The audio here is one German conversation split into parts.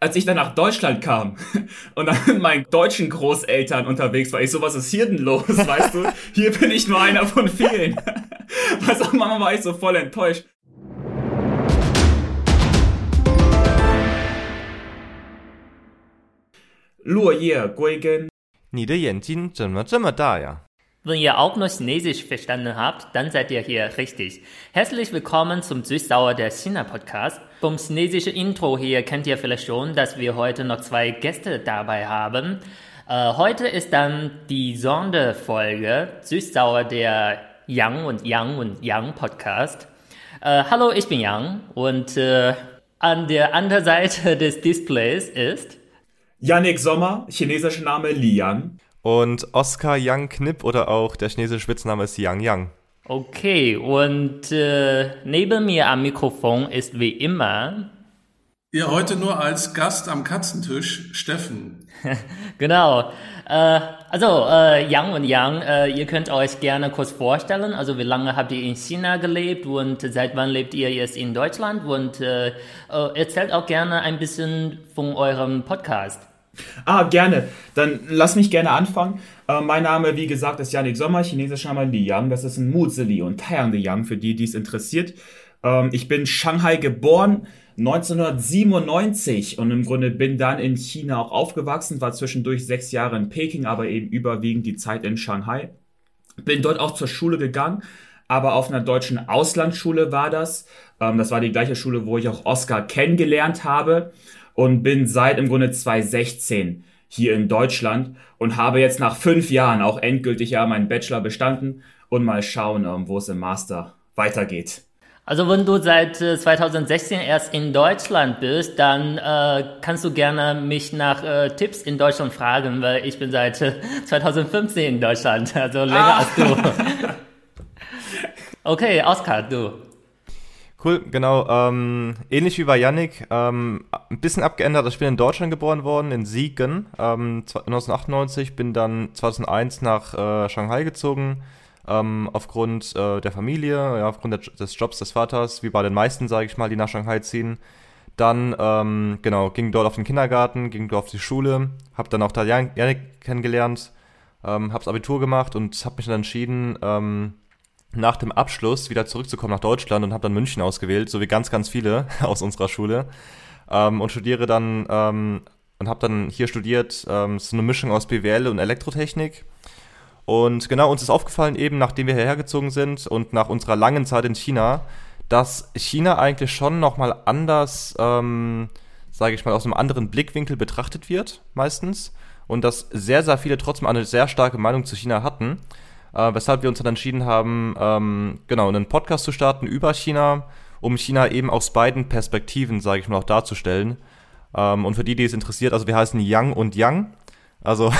als ich dann nach Deutschland kam und dann mit meinen deutschen Großeltern unterwegs war, ich so, was ist hier denn los, weißt du? Hier bin ich nur einer von vielen. Was auch Mama war ich so voll enttäuscht. 落叶归根。你的眼睛怎么这么大呀？ Wenn ihr auch noch Chinesisch verstanden habt, dann seid ihr hier richtig. Herzlich willkommen zum Süßsauer der China Podcast. Vom chinesischen Intro hier kennt ihr vielleicht schon, dass wir heute noch zwei Gäste dabei haben. Äh, heute ist dann die Sonderfolge Süßsauer der Yang und Yang und Yang Podcast. Äh, hallo, ich bin Yang und äh, an der anderen Seite des Displays ist Yannick Sommer, chinesischer Name Liang. Und Oscar Yang Knipp oder auch der chinesische Spitzname ist Yang Yang. Okay, und äh, neben mir am Mikrofon ist wie immer. Ja, heute nur als Gast am Katzentisch, Steffen. genau. Äh, also, äh, Yang und Yang, äh, ihr könnt euch gerne kurz vorstellen. Also, wie lange habt ihr in China gelebt und seit wann lebt ihr jetzt in Deutschland? Und äh, äh, erzählt auch gerne ein bisschen von eurem Podcast. Ah, gerne. Dann lass mich gerne anfangen. Äh, mein Name, wie gesagt, ist Yannick Sommer, chinesischer Name Li Yang. Das ist ein Muzeli und Taiyang de Yang, für die, die es interessiert. Ähm, ich bin Shanghai geboren, 1997 und im Grunde bin dann in China auch aufgewachsen, war zwischendurch sechs Jahre in Peking, aber eben überwiegend die Zeit in Shanghai. Bin dort auch zur Schule gegangen, aber auf einer deutschen Auslandsschule war das. Ähm, das war die gleiche Schule, wo ich auch Oscar kennengelernt habe und bin seit im Grunde 2016 hier in Deutschland und habe jetzt nach fünf Jahren auch endgültig ja meinen Bachelor bestanden und mal schauen, ähm, wo es im Master weitergeht. Also wenn du seit äh, 2016 erst in Deutschland bist, dann äh, kannst du gerne mich nach äh, Tipps in Deutschland fragen, weil ich bin seit äh, 2015 in Deutschland, also länger Ah. als du. okay, Oskar, du. Cool, genau. Ähm, ähnlich wie bei Yannick, ähm, ein bisschen abgeändert. Ich bin in Deutschland geboren worden, in Siegen, ähm, 1998, bin dann 2001 nach äh, Shanghai gezogen, ähm, aufgrund äh, der Familie, ja, aufgrund der, des Jobs des Vaters, wie bei den meisten, sage ich mal, die nach Shanghai ziehen. Dann, ähm, genau, ging dort auf den Kindergarten, ging dort auf die Schule, habe dann auch da Yan- Yannick kennengelernt, ähm, habe das Abitur gemacht und habe mich dann entschieden, ähm, nach dem Abschluss wieder zurückzukommen nach Deutschland und habe dann München ausgewählt, so wie ganz, ganz viele aus unserer Schule. Ähm, und studiere dann ähm, und habe dann hier studiert, ähm, so eine Mischung aus BWL und Elektrotechnik. Und genau, uns ist aufgefallen, eben nachdem wir hierher gezogen sind und nach unserer langen Zeit in China, dass China eigentlich schon nochmal anders, ähm, sage ich mal, aus einem anderen Blickwinkel betrachtet wird, meistens. Und dass sehr, sehr viele trotzdem eine sehr starke Meinung zu China hatten. Äh, weshalb wir uns dann entschieden haben, ähm, genau, einen Podcast zu starten über China, um China eben aus beiden Perspektiven, sage ich mal, auch darzustellen. Ähm, und für die, die es interessiert, also wir heißen Yang und Yang. Also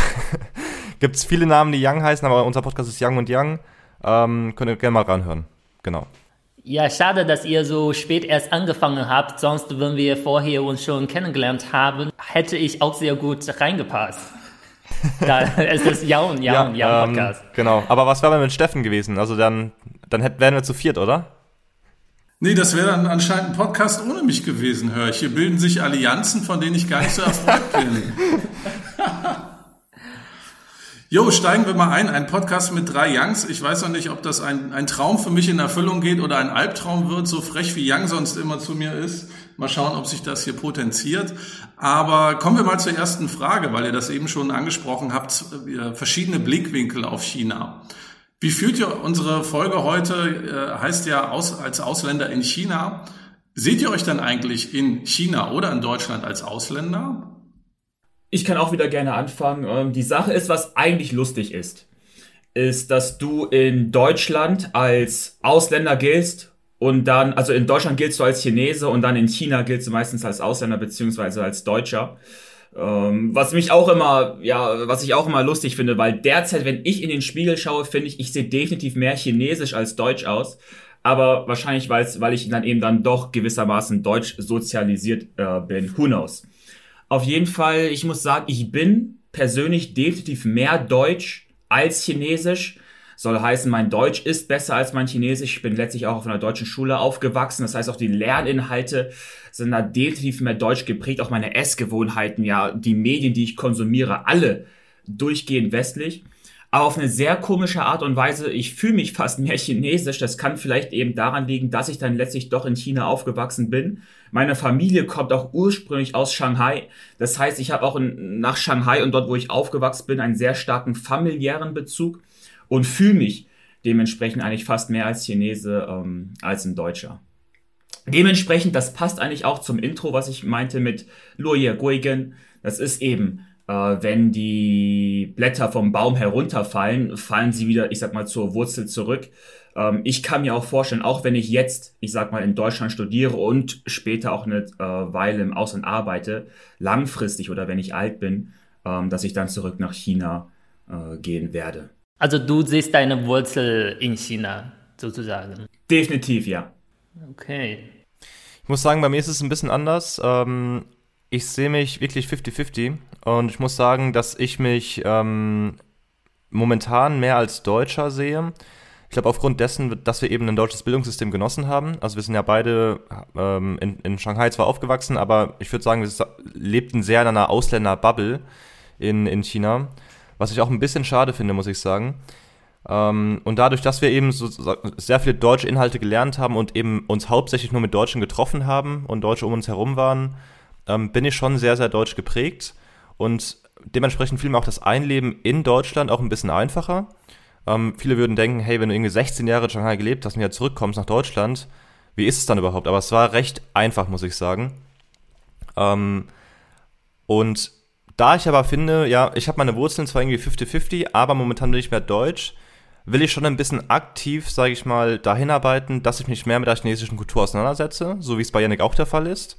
gibt es viele Namen, die Yang heißen, aber unser Podcast ist Yang und Yang. Ähm, könnt ihr gerne mal ranhören. Genau. Ja, schade, dass ihr so spät erst angefangen habt. Sonst, wenn wir vorher uns schon kennengelernt haben, hätte ich auch sehr gut reingepasst. Da ist Yang und Yang und Yang ähm, Podcast. genau. Aber was wäre mit Steffen gewesen? Also dann, dann hätten, wären wir zu viert, oder? Nee, das wäre dann anscheinend ein Podcast ohne mich gewesen, höre ich. Hier bilden sich Allianzen, von denen ich gar nicht so erfreut bin. Jo, steigen wir mal ein. Ein Podcast mit drei Youngs. Ich weiß noch nicht, ob das ein, ein Traum für mich in Erfüllung geht oder ein Albtraum wird, so frech wie Young sonst immer zu mir ist. Mal schauen, ob sich das hier potenziert. Aber kommen wir mal zur ersten Frage, weil ihr das eben schon angesprochen habt, äh, verschiedene Blickwinkel auf China. Wie fühlt ihr unsere Folge heute, äh, heißt ja aus, als Ausländer in China. Seht ihr euch dann eigentlich in China oder in Deutschland als Ausländer? Ich kann auch wieder gerne anfangen. Ähm, Die Sache ist, was eigentlich lustig ist, ist, dass du in Deutschland als Ausländer giltst und dann, also in Deutschland giltst du als Chinese und dann in China giltst du meistens als Ausländer beziehungsweise als Deutscher. Ähm, was mich auch immer, ja, was ich auch immer lustig finde, weil derzeit, wenn ich in den Spiegel schaue, finde ich, ich sehe definitiv mehr chinesisch als deutsch aus. Aber wahrscheinlich, weil ich dann eben dann doch gewissermaßen deutsch sozialisiert äh, bin. Who knows? Auf jeden Fall, ich muss sagen, ich bin persönlich definitiv mehr deutsch als chinesisch. Soll heißen, mein Deutsch ist besser als mein Chinesisch. Ich bin letztlich auch auf einer deutschen Schule aufgewachsen. Das heißt, auch die Lerninhalte sind da definitiv mehr deutsch geprägt. Auch meine Essgewohnheiten, ja, die Medien, die ich konsumiere, alle durchgehend westlich. Aber auf eine sehr komische Art und Weise, ich fühle mich fast mehr chinesisch. Das kann vielleicht eben daran liegen, dass ich dann letztlich doch in China aufgewachsen bin. Meine Familie kommt auch ursprünglich aus Shanghai. Das heißt, ich habe auch in, nach Shanghai und dort, wo ich aufgewachsen bin, einen sehr starken familiären Bezug und fühle mich dementsprechend eigentlich fast mehr als Chinese ähm, als ein Deutscher. Dementsprechend, das passt eigentlich auch zum Intro, was ich meinte mit Luoye Guigen. Das ist eben, wenn die Blätter vom Baum herunterfallen, fallen sie wieder, ich sag mal, zur Wurzel zurück. Ähm, ich kann mir auch vorstellen, auch wenn ich jetzt, ich sag mal, in Deutschland studiere und später auch eine äh, Weile im Ausland arbeite, langfristig oder wenn ich alt bin, ähm, dass ich dann zurück nach China äh, gehen werde. Also du siehst deine Wurzel in China sozusagen. Definitiv, ja. Okay. Ich muss sagen, bei mir ist es ein bisschen anders. Ähm, ich sehe mich wirklich 50-50 und ich muss sagen, dass ich mich ähm, momentan mehr als Deutscher sehe. Ich glaube, aufgrund dessen, dass wir eben ein deutsches Bildungssystem genossen haben. Also wir sind ja beide ähm, in, in Shanghai zwar aufgewachsen, aber ich würde sagen, wir lebten sehr in einer Ausländerbubble in, in China was ich auch ein bisschen schade finde, muss ich sagen. Ähm, und dadurch, dass wir eben so sehr viele deutsche Inhalte gelernt haben und eben uns hauptsächlich nur mit Deutschen getroffen haben und Deutsche um uns herum waren, ähm, bin ich schon sehr, sehr deutsch geprägt. Und dementsprechend fiel mir auch das Einleben in Deutschland auch ein bisschen einfacher. Ähm, viele würden denken, hey, wenn du irgendwie 16 Jahre in Shanghai gelebt hast und wieder zurückkommst nach Deutschland, wie ist es dann überhaupt? Aber es war recht einfach, muss ich sagen. Ähm, und da ich aber finde, ja, ich habe meine Wurzeln zwar irgendwie 50-50, aber momentan bin ich mehr deutsch, will ich schon ein bisschen aktiv, sage ich mal, dahin arbeiten, dass ich mich mehr mit der chinesischen Kultur auseinandersetze, so wie es bei Yannick auch der Fall ist.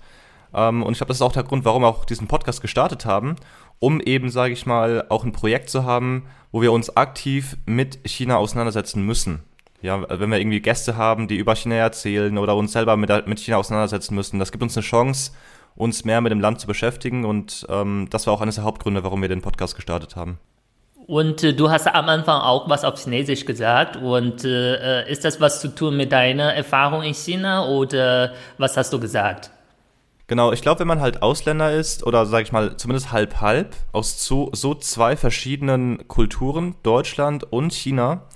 Ähm, und ich glaube, das ist auch der Grund, warum wir auch diesen Podcast gestartet haben, um eben, sage ich mal, auch ein Projekt zu haben, wo wir uns aktiv mit China auseinandersetzen müssen. Ja, wenn wir irgendwie Gäste haben, die über China erzählen oder uns selber mit, mit China auseinandersetzen müssen, das gibt uns eine Chance, uns mehr mit dem Land zu beschäftigen. Und ähm, das war auch eines der Hauptgründe, warum wir den Podcast gestartet haben. Und äh, du hast am Anfang auch was auf Chinesisch gesagt. Und äh, äh, ist das was zu tun mit deiner Erfahrung in China oder was hast du gesagt? Genau, ich glaube, wenn man halt Ausländer ist oder sage ich mal zumindest halb halb aus so, so zwei verschiedenen Kulturen, Deutschland und China,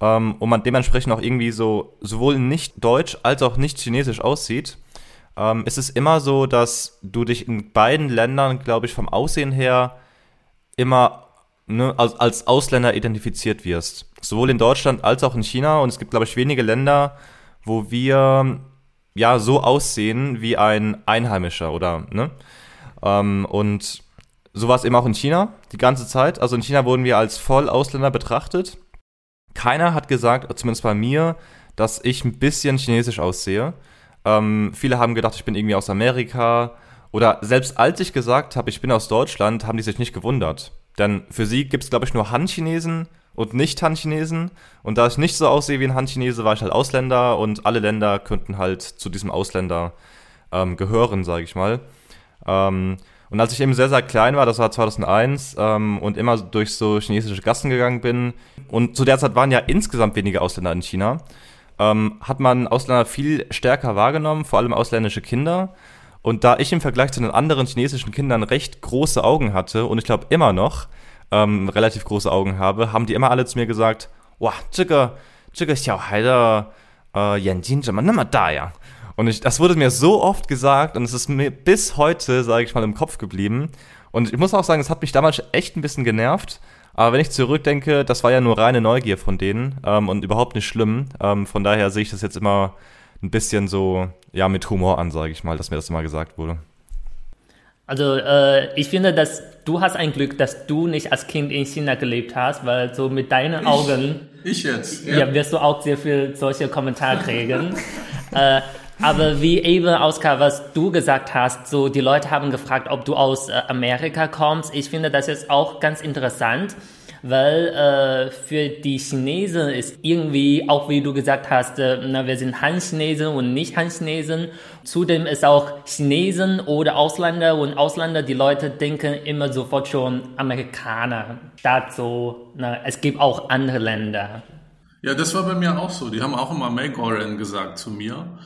ähm, und man dementsprechend auch irgendwie so sowohl nicht deutsch als auch nicht chinesisch aussieht, ähm, ist es immer so, dass du dich in beiden Ländern, glaube ich, vom Aussehen her immer ne, als, als Ausländer identifiziert wirst. Sowohl in Deutschland als auch in China. Und es gibt, glaube ich, wenige Länder, wo wir ja so aussehen wie ein Einheimischer oder ne? Ähm, und so war es eben auch in China die ganze Zeit. Also in China wurden wir als Vollausländer betrachtet. Keiner hat gesagt, zumindest bei mir, dass ich ein bisschen chinesisch aussehe. Ähm, viele haben gedacht, ich bin irgendwie aus Amerika. Oder selbst als ich gesagt habe, ich bin aus Deutschland, haben die sich nicht gewundert. Denn für sie gibt es, glaube ich, nur Han-Chinesen und nicht Han-Chinesen. Und da ich nicht so aussehe wie ein Han-Chinese, war ich halt Ausländer und alle Länder könnten halt zu diesem Ausländer ähm, gehören, sage ich mal. Ähm, und als ich eben sehr, sehr klein war, das war 2001, ähm, und immer durch so chinesische Gassen gegangen bin, und zu der Zeit waren ja insgesamt wenige Ausländer in China, ähm, hat man Ausländer viel stärker wahrgenommen, vor allem ausländische Kinder. Und da ich im Vergleich zu den anderen chinesischen Kindern recht große Augen hatte und ich glaube immer noch ähm, relativ große Augen habe, haben die immer alle zu mir gesagt, wow, 这个这个小孩的呃眼睛怎么那么大呀? Und ich, das wurde mir so oft gesagt und es ist mir bis heute, sage ich mal, im Kopf geblieben. Und ich muss auch sagen, es hat mich damals echt ein bisschen genervt, aber wenn ich zurückdenke, das war ja nur reine Neugier von denen ähm, und überhaupt nicht schlimm. Ähm, von daher sehe ich das jetzt immer ein bisschen so, ja, mit Humor an, sage ich mal, dass mir das immer gesagt wurde. Also äh, ich finde, dass du hast ein Glück, dass du nicht als Kind in China gelebt hast, weil so mit deinen Augen ich jetzt ja. ja. wirst du auch sehr viel solche Kommentare kriegen. äh, aber wie eben, Oskar, was du gesagt hast, so die Leute haben gefragt, ob du aus äh, Amerika kommst. Ich finde das jetzt auch ganz interessant, weil äh, für die Chinesen ist irgendwie, auch wie du gesagt hast, äh, na, wir sind Han-Chinesen und nicht Han-Chinesen. Zudem ist auch Chinesen oder Ausländer und Ausländer, die Leute denken immer sofort schon Amerikaner, so, na, es gibt auch andere Länder. Ja, das war bei mir auch so. Die haben auch immer Magoran gesagt zu mir.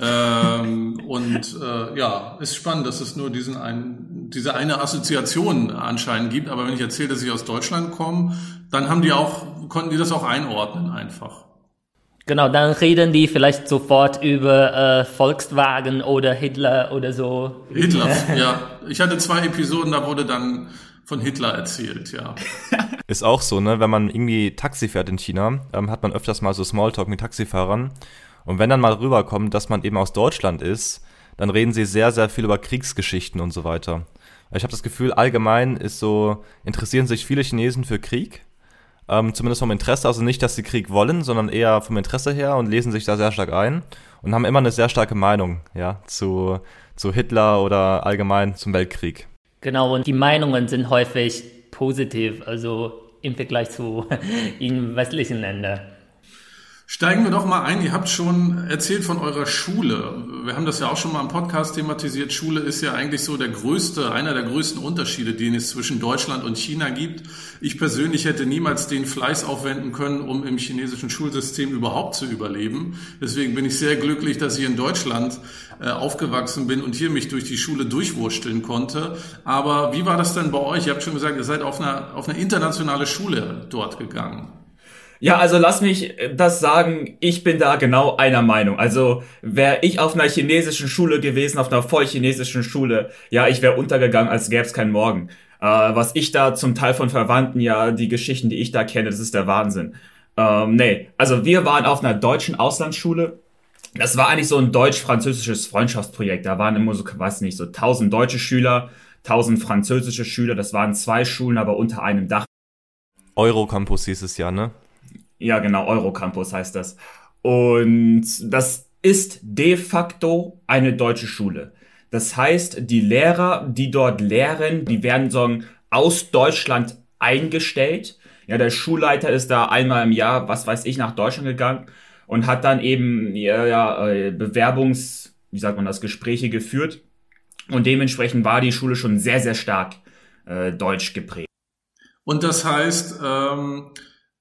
ähm, und äh, ja, ist spannend, dass es nur diesen ein, diese eine Assoziation anscheinend gibt. Aber wenn ich erzähle, dass ich aus Deutschland komme, dann haben die auch, konnten die das auch einordnen einfach. Genau, dann reden die vielleicht sofort über äh, Volkswagen oder Hitler oder so. Hitler, ja. Ich hatte zwei Episoden, da wurde dann von Hitler erzählt, ja. Ist auch so, ne? Wenn man irgendwie Taxi fährt in China, ähm, hat man öfters mal so Smalltalk mit Taxifahrern. Und wenn dann mal rüberkommt, dass man eben aus Deutschland ist, dann reden sie sehr, sehr viel über Kriegsgeschichten und so weiter. Ich habe das Gefühl, allgemein ist so, interessieren sich viele Chinesen für Krieg. Ähm, zumindest vom Interesse, also nicht, dass sie Krieg wollen, sondern eher vom Interesse her und lesen sich da sehr stark ein und haben immer eine sehr starke Meinung, ja, zu, zu Hitler oder allgemein zum Weltkrieg. Genau, und die Meinungen sind häufig positiv, also im Vergleich zu in westlichen Ländern. Steigen wir doch mal ein. Ihr habt schon erzählt von eurer Schule. Wir haben das ja auch schon mal im Podcast thematisiert. Schule ist ja eigentlich so der größte, einer der größten Unterschiede, den es zwischen Deutschland und China gibt. Ich persönlich hätte niemals den Fleiß aufwenden können, um im chinesischen Schulsystem überhaupt zu überleben. Deswegen bin ich sehr glücklich, dass ich in Deutschland äh, aufgewachsen bin und hier mich durch die Schule durchwursteln konnte. Aber wie war das denn bei euch? Ihr habt schon gesagt, ihr seid auf eine, auf eine internationale Schule dort gegangen. Ja, also lass mich das sagen, ich bin da genau einer Meinung. Also wäre ich auf einer chinesischen Schule gewesen, auf einer voll chinesischen Schule, ja, ich wäre untergegangen, als gäbe es keinen Morgen. Äh, was ich da zum Teil von Verwandten, ja, die Geschichten, die ich da kenne, das ist der Wahnsinn. Ähm, nee, also wir waren auf einer deutschen Auslandsschule. Das war eigentlich so ein deutsch-französisches Freundschaftsprojekt. Da waren immer so, weiß nicht, so tausend deutsche Schüler, tausend französische Schüler. Das waren zwei Schulen, aber unter einem Dach. Eurocampus hieß es ja, ne? Ja, genau, Eurocampus heißt das. Und das ist de facto eine deutsche Schule. Das heißt, die Lehrer, die dort lehren, die werden so aus Deutschland eingestellt. Ja, der Schulleiter ist da einmal im Jahr, was weiß ich, nach Deutschland gegangen und hat dann eben ja, ja, äh, Bewerbungs, wie sagt man das, Gespräche geführt. Und dementsprechend war die Schule schon sehr, sehr stark äh, deutsch geprägt. Und das heißt, ähm,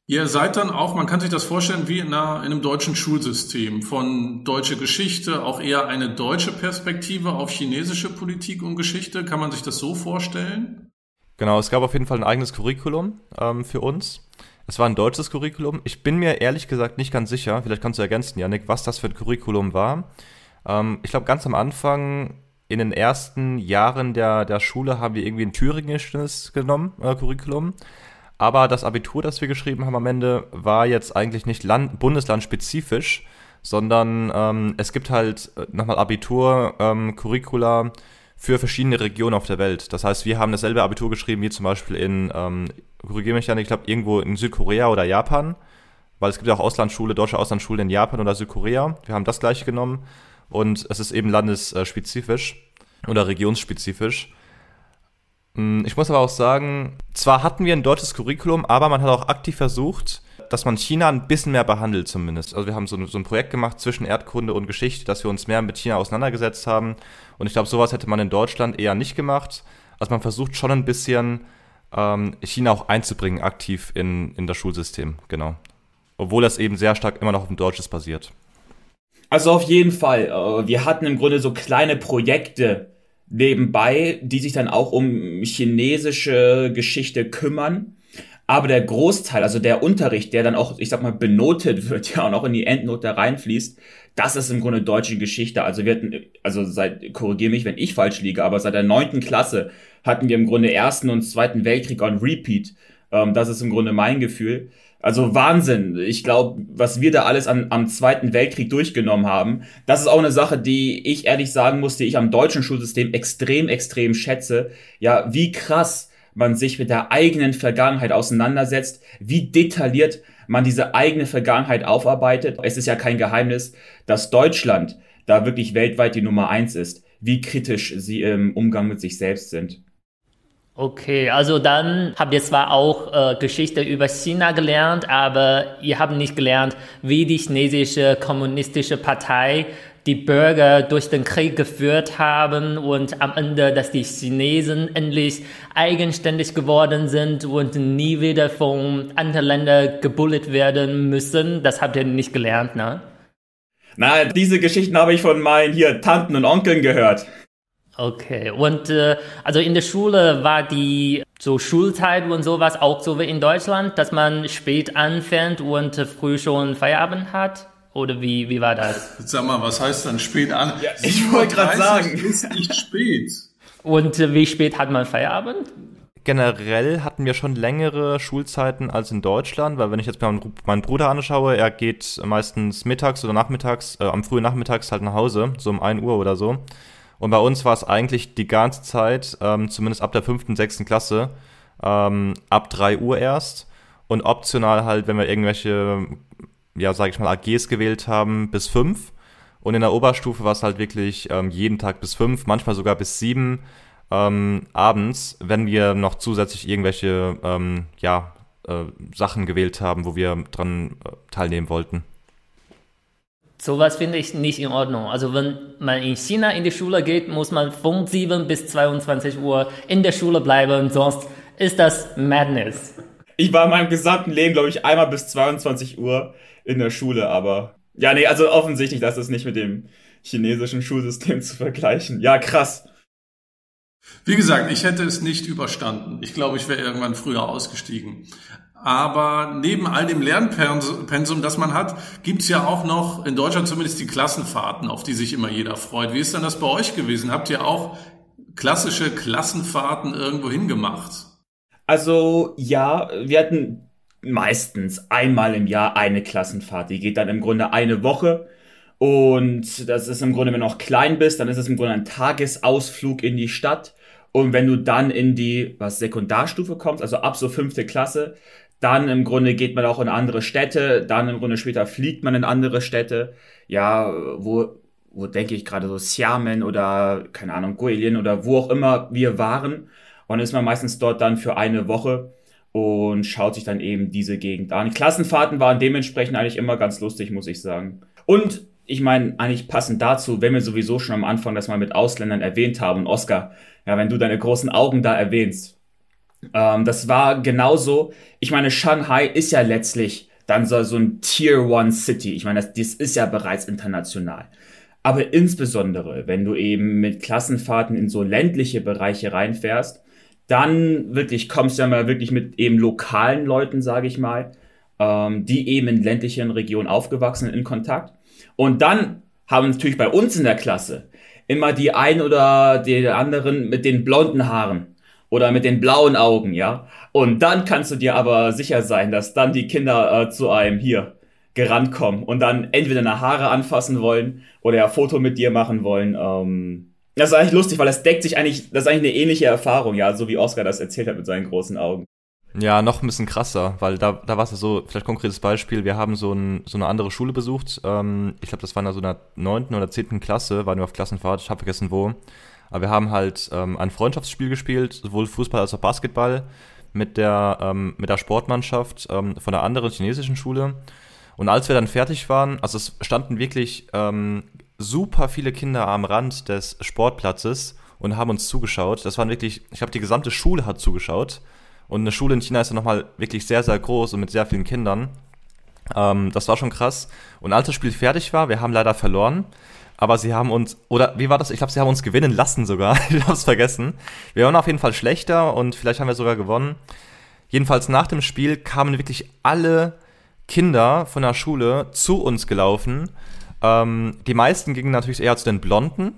Ihr seid dann auch, man kann sich das vorstellen, wie in, einer, in einem deutschen Schulsystem von deutsche Geschichte, auch eher eine deutsche Perspektive auf chinesische Politik und Geschichte. Kann man sich das so vorstellen? Genau, es gab auf jeden Fall ein eigenes Curriculum ähm, für uns. Es war ein deutsches Curriculum. Ich bin mir ehrlich gesagt nicht ganz sicher, vielleicht kannst du ergänzen, Janik, was das für ein Curriculum war. Ähm, ich glaube, ganz am Anfang, in den ersten Jahren der, der Schule, haben wir irgendwie ein thüringisches genommen, äh, Curriculum. Aber das Abitur, das wir geschrieben haben am Ende, war jetzt eigentlich nicht Land bundeslandspezifisch, sondern ähm, es gibt halt äh, nochmal Abitur-Curricula ähm, für verschiedene Regionen auf der Welt. Das heißt, wir haben dasselbe Abitur geschrieben wie zum Beispiel in, ähm, korrigiere mich ja ich glaube irgendwo in Südkorea oder Japan, weil es gibt ja auch Auslandsschule, deutsche Auslandsschulen in Japan oder Südkorea. Wir haben das gleiche genommen und es ist eben landesspezifisch oder regionsspezifisch. Hm, ich muss aber auch sagen, zwar hatten wir ein deutsches Curriculum, aber man hat auch aktiv versucht, dass man China ein bisschen mehr behandelt zumindest. Also wir haben so, ein, so ein Projekt gemacht zwischen Erdkunde und Geschichte, dass wir uns mehr mit China auseinandergesetzt haben. Und ich glaube, sowas hätte man in Deutschland eher nicht gemacht. Also man versucht schon ein bisschen ähm, China auch einzubringen, aktiv in, in das Schulsystem, genau. Obwohl das eben sehr stark immer noch auf dem Deutsches basiert. Also auf jeden Fall. Äh, wir hatten im Grunde so kleine Projekte, nebenbei, die sich dann auch um chinesische Geschichte kümmern. Aber der Großteil, also der Unterricht, der dann auch, ich sag mal, benotet wird, ja, und auch in die Endnote reinfließt, das ist im Grunde deutsche Geschichte. Also wir hatten, also seit, korrigiere mich, wenn ich falsch liege, aber seit der neunten Klasse hatten wir im Grunde ersten und zweiten Weltkrieg on Repeat. Ähm, das ist im Grunde mein Gefühl. Also Wahnsinn. Ich glaube, was wir da alles an, am Zweiten Weltkrieg durchgenommen haben, das ist auch eine Sache, die ich ehrlich sagen muss, die ich am deutschen Schulsystem extrem, extrem schätze. Ja, wie krass man sich mit der eigenen Vergangenheit auseinandersetzt, wie detailliert man diese eigene Vergangenheit aufarbeitet. Es ist ja kein Geheimnis, dass Deutschland da wirklich weltweit die Nummer eins ist, wie kritisch sie im Umgang mit sich selbst sind. Okay, also dann habt ihr zwar auch äh, Geschichte über China gelernt, aber ihr habt nicht gelernt, wie die chinesische kommunistische Partei die Bürger durch den Krieg geführt haben und am Ende, dass die Chinesen endlich eigenständig geworden sind und nie wieder von anderen Ländern gebullet werden müssen. Das habt ihr nicht gelernt, ne? Na, diese Geschichten habe ich von meinen hier Tanten und Onkeln gehört. Okay, und äh, also in der Schule war die so Schulzeit und sowas auch so wie in Deutschland, dass man spät anfängt und früh schon Feierabend hat? Oder wie, wie war das? Sag mal, was heißt dann spät an? Ja, ich wollte gerade sagen. ist nicht spät. Und äh, wie spät hat man Feierabend? Generell hatten wir schon längere Schulzeiten als in Deutschland, weil wenn ich jetzt meinen, meinen Bruder anschaue, er geht meistens mittags oder nachmittags, äh, am frühen Nachmittags halt nach Hause, so um 1 Uhr oder so. Und bei uns war es eigentlich die ganze Zeit, ähm, zumindest ab der fünften, sechsten Klasse, ähm, ab 3 Uhr erst. Und optional halt, wenn wir irgendwelche, ja, sag ich mal, AGs gewählt haben, bis 5. Und in der Oberstufe war es halt wirklich ähm, jeden Tag bis 5, manchmal sogar bis 7 ähm, abends, wenn wir noch zusätzlich irgendwelche, ähm, ja, äh, Sachen gewählt haben, wo wir dran äh, teilnehmen wollten. Sowas finde ich nicht in Ordnung. Also wenn man in China in die Schule geht, muss man von 7 bis 22 Uhr in der Schule bleiben, sonst ist das Madness. Ich war in meinem gesamten Leben, glaube ich, einmal bis 22 Uhr in der Schule, aber ja, nee, also offensichtlich, das ist nicht mit dem chinesischen Schulsystem zu vergleichen. Ja, krass. Wie gesagt, ich hätte es nicht überstanden. Ich glaube, ich wäre irgendwann früher ausgestiegen. Aber neben all dem Lernpensum, das man hat, gibt's ja auch noch in Deutschland zumindest die Klassenfahrten, auf die sich immer jeder freut. Wie ist denn das bei euch gewesen? Habt ihr auch klassische Klassenfahrten irgendwo hingemacht? Also ja, wir hatten meistens einmal im Jahr eine Klassenfahrt. Die geht dann im Grunde eine Woche. Und das ist im Grunde, wenn du noch klein bist, dann ist es im Grunde ein Tagesausflug in die Stadt. Und wenn du dann in die was Sekundarstufe kommst, also ab so fünfte Klasse, dann im Grunde geht man auch in andere Städte, dann im Grunde später fliegt man in andere Städte. Ja, wo, wo denke ich gerade so Xiamen oder, keine Ahnung, Guilin oder wo auch immer wir waren. Und ist man meistens dort dann für eine Woche und schaut sich dann eben diese Gegend an. Klassenfahrten waren dementsprechend eigentlich immer ganz lustig, muss ich sagen. Und ich meine, eigentlich passend dazu, wenn wir sowieso schon am Anfang das mal mit Ausländern erwähnt haben, Oscar, ja, wenn du deine großen Augen da erwähnst, ähm, das war genauso. Ich meine, Shanghai ist ja letztlich dann so, so ein Tier One City. Ich meine, das, das ist ja bereits international. Aber insbesondere, wenn du eben mit Klassenfahrten in so ländliche Bereiche reinfährst, dann wirklich kommst du ja mal wirklich mit eben lokalen Leuten, sage ich mal, ähm, die eben in ländlichen Regionen aufgewachsen sind, in Kontakt. Und dann haben natürlich bei uns in der Klasse immer die ein oder die anderen mit den blonden Haaren oder mit den blauen Augen, ja. Und dann kannst du dir aber sicher sein, dass dann die Kinder äh, zu einem hier gerannt kommen und dann entweder eine Haare anfassen wollen oder ein Foto mit dir machen wollen. Ähm, das ist eigentlich lustig, weil das deckt sich eigentlich, das ist eigentlich eine ähnliche Erfahrung, ja, so wie Oscar das erzählt hat mit seinen großen Augen. Ja, noch ein bisschen krasser, weil da, da war es ja so, vielleicht konkretes Beispiel, wir haben so, ein, so eine andere Schule besucht. Ähm, ich glaube, das war in so einer neunten oder zehnten Klasse, waren wir auf Klassenfahrt, ich habe vergessen wo. Aber wir haben halt ähm, ein Freundschaftsspiel gespielt, sowohl Fußball als auch Basketball, mit der, ähm, mit der Sportmannschaft ähm, von der anderen chinesischen Schule. Und als wir dann fertig waren, also es standen wirklich ähm, super viele Kinder am Rand des Sportplatzes und haben uns zugeschaut. Das waren wirklich, ich glaube, die gesamte Schule hat zugeschaut. Und eine Schule in China ist ja nochmal wirklich sehr, sehr groß und mit sehr vielen Kindern. Ähm, das war schon krass. Und als das Spiel fertig war, wir haben leider verloren, aber sie haben uns, oder wie war das? Ich glaube, sie haben uns gewinnen lassen sogar. ich habe es vergessen. Wir waren auf jeden Fall schlechter und vielleicht haben wir sogar gewonnen. Jedenfalls nach dem Spiel kamen wirklich alle Kinder von der Schule zu uns gelaufen. Ähm, die meisten gingen natürlich eher zu den Blonden,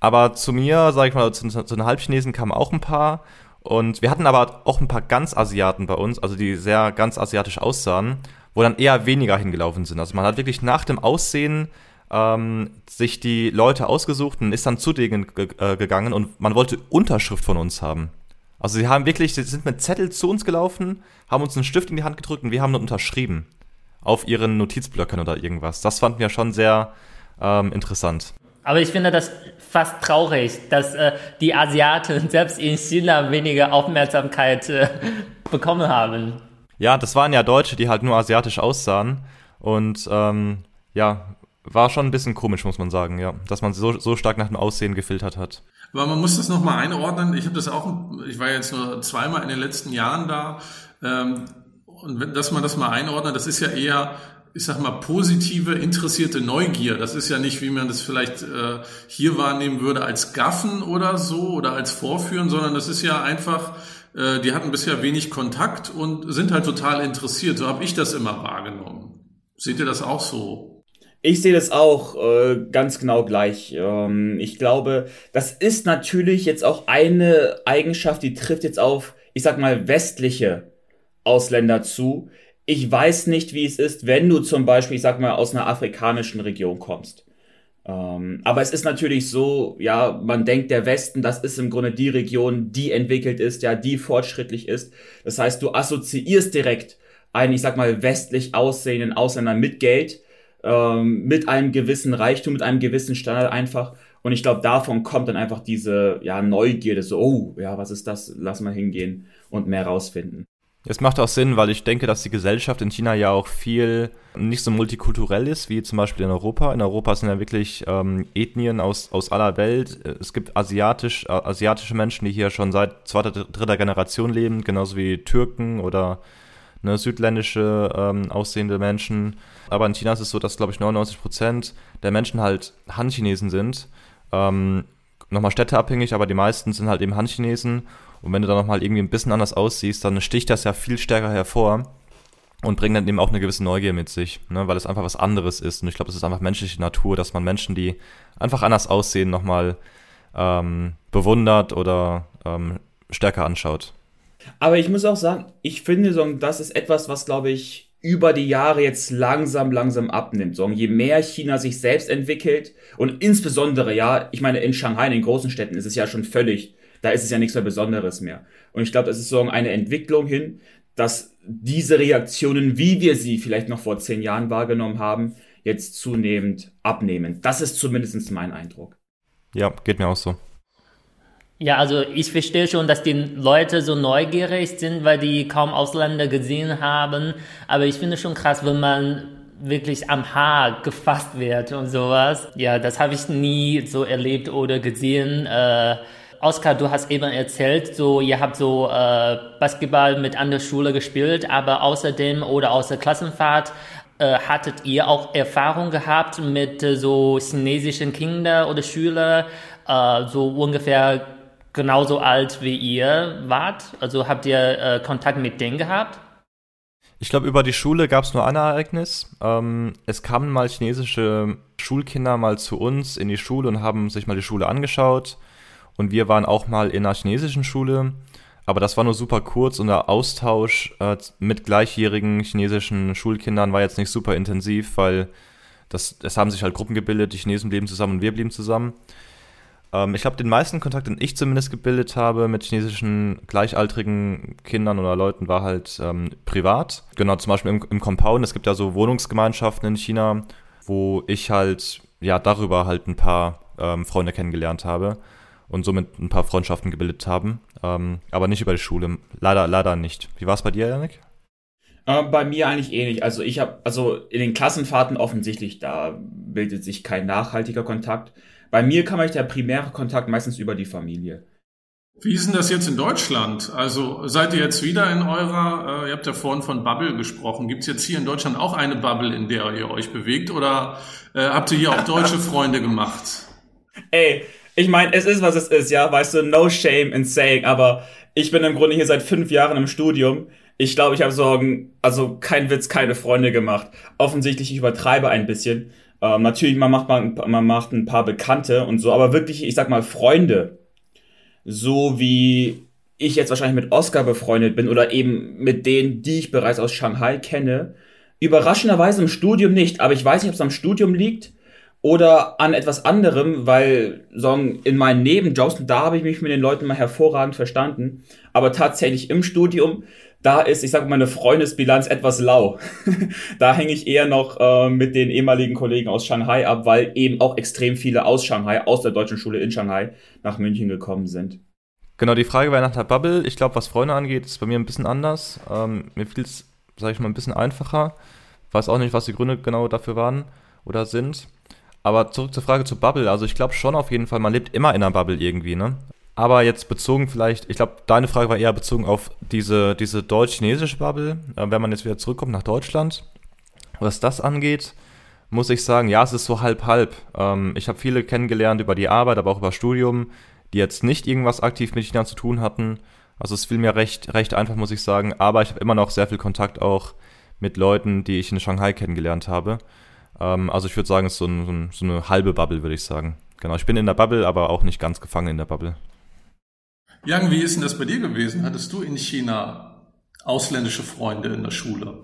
aber zu mir, sage ich mal, zu, zu den Halbchinesen kamen auch ein paar. Und wir hatten aber auch ein paar ganz Asiaten bei uns, also die sehr ganz asiatisch aussahen, wo dann eher weniger hingelaufen sind. Also man hat wirklich nach dem Aussehen ähm, sich die Leute ausgesucht und ist dann zu denen äh, gegangen und man wollte Unterschrift von uns haben. Also sie haben wirklich, sie sind mit Zettel zu uns gelaufen, haben uns einen Stift in die Hand gedrückt und wir haben unterschrieben. Auf ihren Notizblöcken oder irgendwas. Das fanden wir schon sehr ähm, interessant. Aber ich finde das fast traurig, dass äh, die Asiaten selbst in China weniger Aufmerksamkeit äh, bekommen haben. Ja, das waren ja Deutsche, die halt nur asiatisch aussahen. Und ähm, ja, war schon ein bisschen komisch, muss man sagen, ja. Dass man so, so stark nach dem Aussehen gefiltert hat. Aber man muss das nochmal einordnen. Ich habe das auch, ich war jetzt nur zweimal in den letzten Jahren da. Ähm, und wenn, dass man das mal einordnet, das ist ja eher, ich sag mal, positive, interessierte Neugier. Das ist ja nicht, wie man das vielleicht äh, hier wahrnehmen würde, als Gaffen oder so oder als Vorführen, sondern das ist ja einfach, äh, die hatten bisher wenig Kontakt und sind halt total interessiert. So habe ich das immer wahrgenommen. Seht ihr das auch so? Ich sehe das auch äh, ganz genau gleich. Ähm, ich glaube, das ist natürlich jetzt auch eine Eigenschaft, die trifft jetzt auf, ich sag mal, westliche Ausländer zu. Ich weiß nicht, wie es ist, wenn du zum Beispiel, ich sag mal, aus einer afrikanischen Region kommst. Ähm, aber es ist natürlich so, ja, man denkt, der Westen, das ist im Grunde die Region, die entwickelt ist, ja, die fortschrittlich ist. Das heißt, du assoziierst direkt einen, ich sag mal, westlich aussehenden Ausländer mit Geld ähm, mit einem gewissen Reichtum, mit einem gewissen Standard einfach. Und ich glaube, davon kommt dann einfach diese ja, Neugierde, so, oh, ja, was ist das? Lass mal hingehen und mehr rausfinden. Es macht auch Sinn, weil ich denke, dass die Gesellschaft in China ja auch viel nicht so multikulturell ist wie zum Beispiel in Europa. In Europa sind ja wirklich ähm, Ethnien aus, aus aller Welt. Es gibt asiatisch, asiatische Menschen, die hier schon seit zweiter, dritter Generation leben, genauso wie Türken oder ne, südländische ähm, aussehende Menschen. Aber in China ist es so, dass, glaube ich, 99 Prozent der Menschen halt Han-Chinesen sind. Ähm, nochmal städteabhängig, aber die meisten sind halt eben Han-Chinesen. Und wenn du dann nochmal irgendwie ein bisschen anders aussiehst, dann sticht das ja viel stärker hervor und bringt dann eben auch eine gewisse Neugier mit sich, ne, weil es einfach was anderes ist. Und ich glaube, es ist einfach menschliche Natur, dass man Menschen, die einfach anders aussehen, nochmal ähm, bewundert oder ähm, stärker anschaut. Aber ich muss auch sagen, ich finde, so, das ist etwas, was, glaube ich, über die Jahre jetzt langsam, langsam abnimmt. So, je mehr China sich selbst entwickelt und insbesondere, ja, ich meine, in Shanghai, in den großen Städten ist es ja schon völlig, da ist es ja nichts mehr Besonderes mehr. Und ich glaube, das ist so eine Entwicklung hin, dass diese Reaktionen, wie wir sie vielleicht noch vor zehn Jahren wahrgenommen haben, jetzt zunehmend abnehmen. Das ist zumindest mein Eindruck. Ja, geht mir auch so. Ja, also ich verstehe schon, dass die Leute so neugierig sind, weil die kaum Ausländer gesehen haben. Aber ich finde schon krass, wenn man wirklich am Haar gefasst wird und sowas. Ja, das habe ich nie so erlebt oder gesehen. Äh, Oskar, du hast eben erzählt, so ihr habt so äh, Basketball mit an der Schule gespielt, aber außerdem oder außer Klassenfahrt äh, hattet ihr auch Erfahrung gehabt mit äh, so chinesischen Kindern oder Schülern, äh, so ungefähr genauso alt wie ihr wart? Also habt ihr äh, Kontakt mit denen gehabt? Ich glaube, über die Schule gab es nur ein Ereignis. Ähm, es kamen mal chinesische Schulkinder mal zu uns in die Schule und haben sich mal die Schule angeschaut. Und wir waren auch mal in einer chinesischen Schule. Aber das war nur super kurz und der Austausch äh, mit gleichjährigen chinesischen Schulkindern war jetzt nicht super intensiv, weil das, es haben sich halt Gruppen gebildet, die Chinesen blieben zusammen und wir blieben zusammen. Ähm, ich glaube, den meisten Kontakt, den ich zumindest gebildet habe mit chinesischen gleichaltrigen Kindern oder Leuten, war halt ähm, privat. Genau, zum Beispiel im, im Compound. Es gibt ja so Wohnungsgemeinschaften in China, wo ich halt ja darüber halt ein paar ähm, Freunde kennengelernt habe und somit ein paar Freundschaften gebildet haben. Ähm, aber nicht über die Schule. Leider, leider nicht. Wie war es bei dir, Janik? Äh, bei mir eigentlich ähnlich. Also ich habe, also in den Klassenfahrten offensichtlich, da bildet sich kein nachhaltiger Kontakt. Bei mir kam eigentlich der primäre Kontakt meistens über die Familie. Wie ist denn das jetzt in Deutschland? Also seid ihr jetzt wieder in eurer, äh, ihr habt ja vorhin von Bubble gesprochen. Gibt es jetzt hier in Deutschland auch eine Bubble, in der ihr euch bewegt? Oder äh, habt ihr hier auch deutsche Freunde gemacht? Ey, ich meine, es ist, was es ist, ja, weißt du, no shame in saying, aber ich bin im Grunde hier seit fünf Jahren im Studium. Ich glaube, ich habe Sorgen, also kein Witz, keine Freunde gemacht. Offensichtlich, ich übertreibe ein bisschen. Ähm, natürlich, man macht, man, man macht ein paar Bekannte und so, aber wirklich, ich sag mal, Freunde, so wie ich jetzt wahrscheinlich mit Oscar befreundet bin oder eben mit denen, die ich bereits aus Shanghai kenne, überraschenderweise im Studium nicht, aber ich weiß nicht, ob es am Studium liegt oder an etwas anderem, weil so in meinen Nebenjobs, da habe ich mich mit den Leuten mal hervorragend verstanden, aber tatsächlich im Studium da ist, ich sage meine Freundesbilanz etwas lau. da hänge ich eher noch äh, mit den ehemaligen Kollegen aus Shanghai ab, weil eben auch extrem viele aus Shanghai, aus der deutschen Schule in Shanghai, nach München gekommen sind. Genau, die Frage war nach der Bubble. Ich glaube, was Freunde angeht, ist bei mir ein bisschen anders. Ähm, mir fiel es, sage ich mal, ein bisschen einfacher. Weiß auch nicht, was die Gründe genau dafür waren oder sind. Aber zurück zur Frage zu Bubble. Also ich glaube schon auf jeden Fall, man lebt immer in einer Bubble irgendwie, ne? Aber jetzt bezogen vielleicht, ich glaube, deine Frage war eher bezogen auf diese, diese deutsch-chinesische Bubble, äh, wenn man jetzt wieder zurückkommt nach Deutschland. Was das angeht, muss ich sagen, ja, es ist so halb-halb. Ähm, ich habe viele kennengelernt über die Arbeit, aber auch über Studium, die jetzt nicht irgendwas aktiv mit China zu tun hatten. Also es fiel mir recht, recht einfach, muss ich sagen. Aber ich habe immer noch sehr viel Kontakt auch mit Leuten, die ich in Shanghai kennengelernt habe. Ähm, also ich würde sagen, es ist so, ein, so eine halbe Bubble, würde ich sagen. Genau, ich bin in der Bubble, aber auch nicht ganz gefangen in der Bubble. Yang, wie ist denn das bei dir gewesen? Hattest du in China ausländische Freunde in der Schule?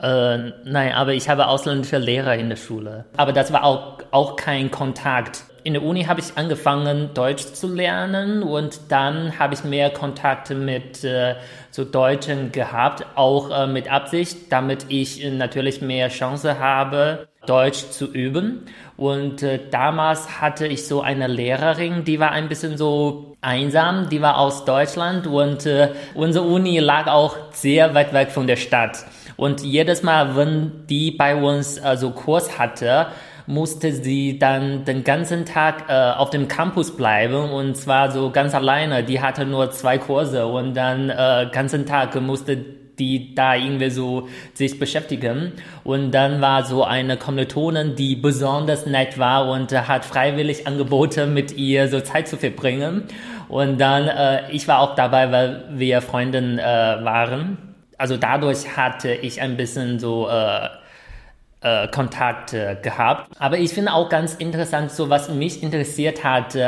Äh, nein, aber ich habe ausländische Lehrer in der Schule. Aber das war auch, auch kein Kontakt. In der Uni habe ich angefangen, Deutsch zu lernen und dann habe ich mehr Kontakte mit äh, so Deutschen gehabt, auch äh, mit Absicht, damit ich natürlich mehr Chance habe, Deutsch zu üben. Und äh, damals hatte ich so eine Lehrerin, die war ein bisschen so einsam, die war aus Deutschland und äh, unsere Uni lag auch sehr weit weg von der Stadt. Und jedes Mal, wenn die bei uns also Kurs hatte, musste sie dann den ganzen Tag äh, auf dem Campus bleiben und zwar so ganz alleine. Die hatte nur zwei Kurse und dann äh, ganzen Tag musste die da irgendwie so sich beschäftigen. Und dann war so eine Kommilitonin, die besonders nett war und hat freiwillig angeboten, mit ihr so Zeit zu verbringen. Und dann, äh, ich war auch dabei, weil wir Freundinnen äh, waren. Also dadurch hatte ich ein bisschen so äh, äh, Kontakt äh, gehabt. Aber ich finde auch ganz interessant, so was mich interessiert hat, äh,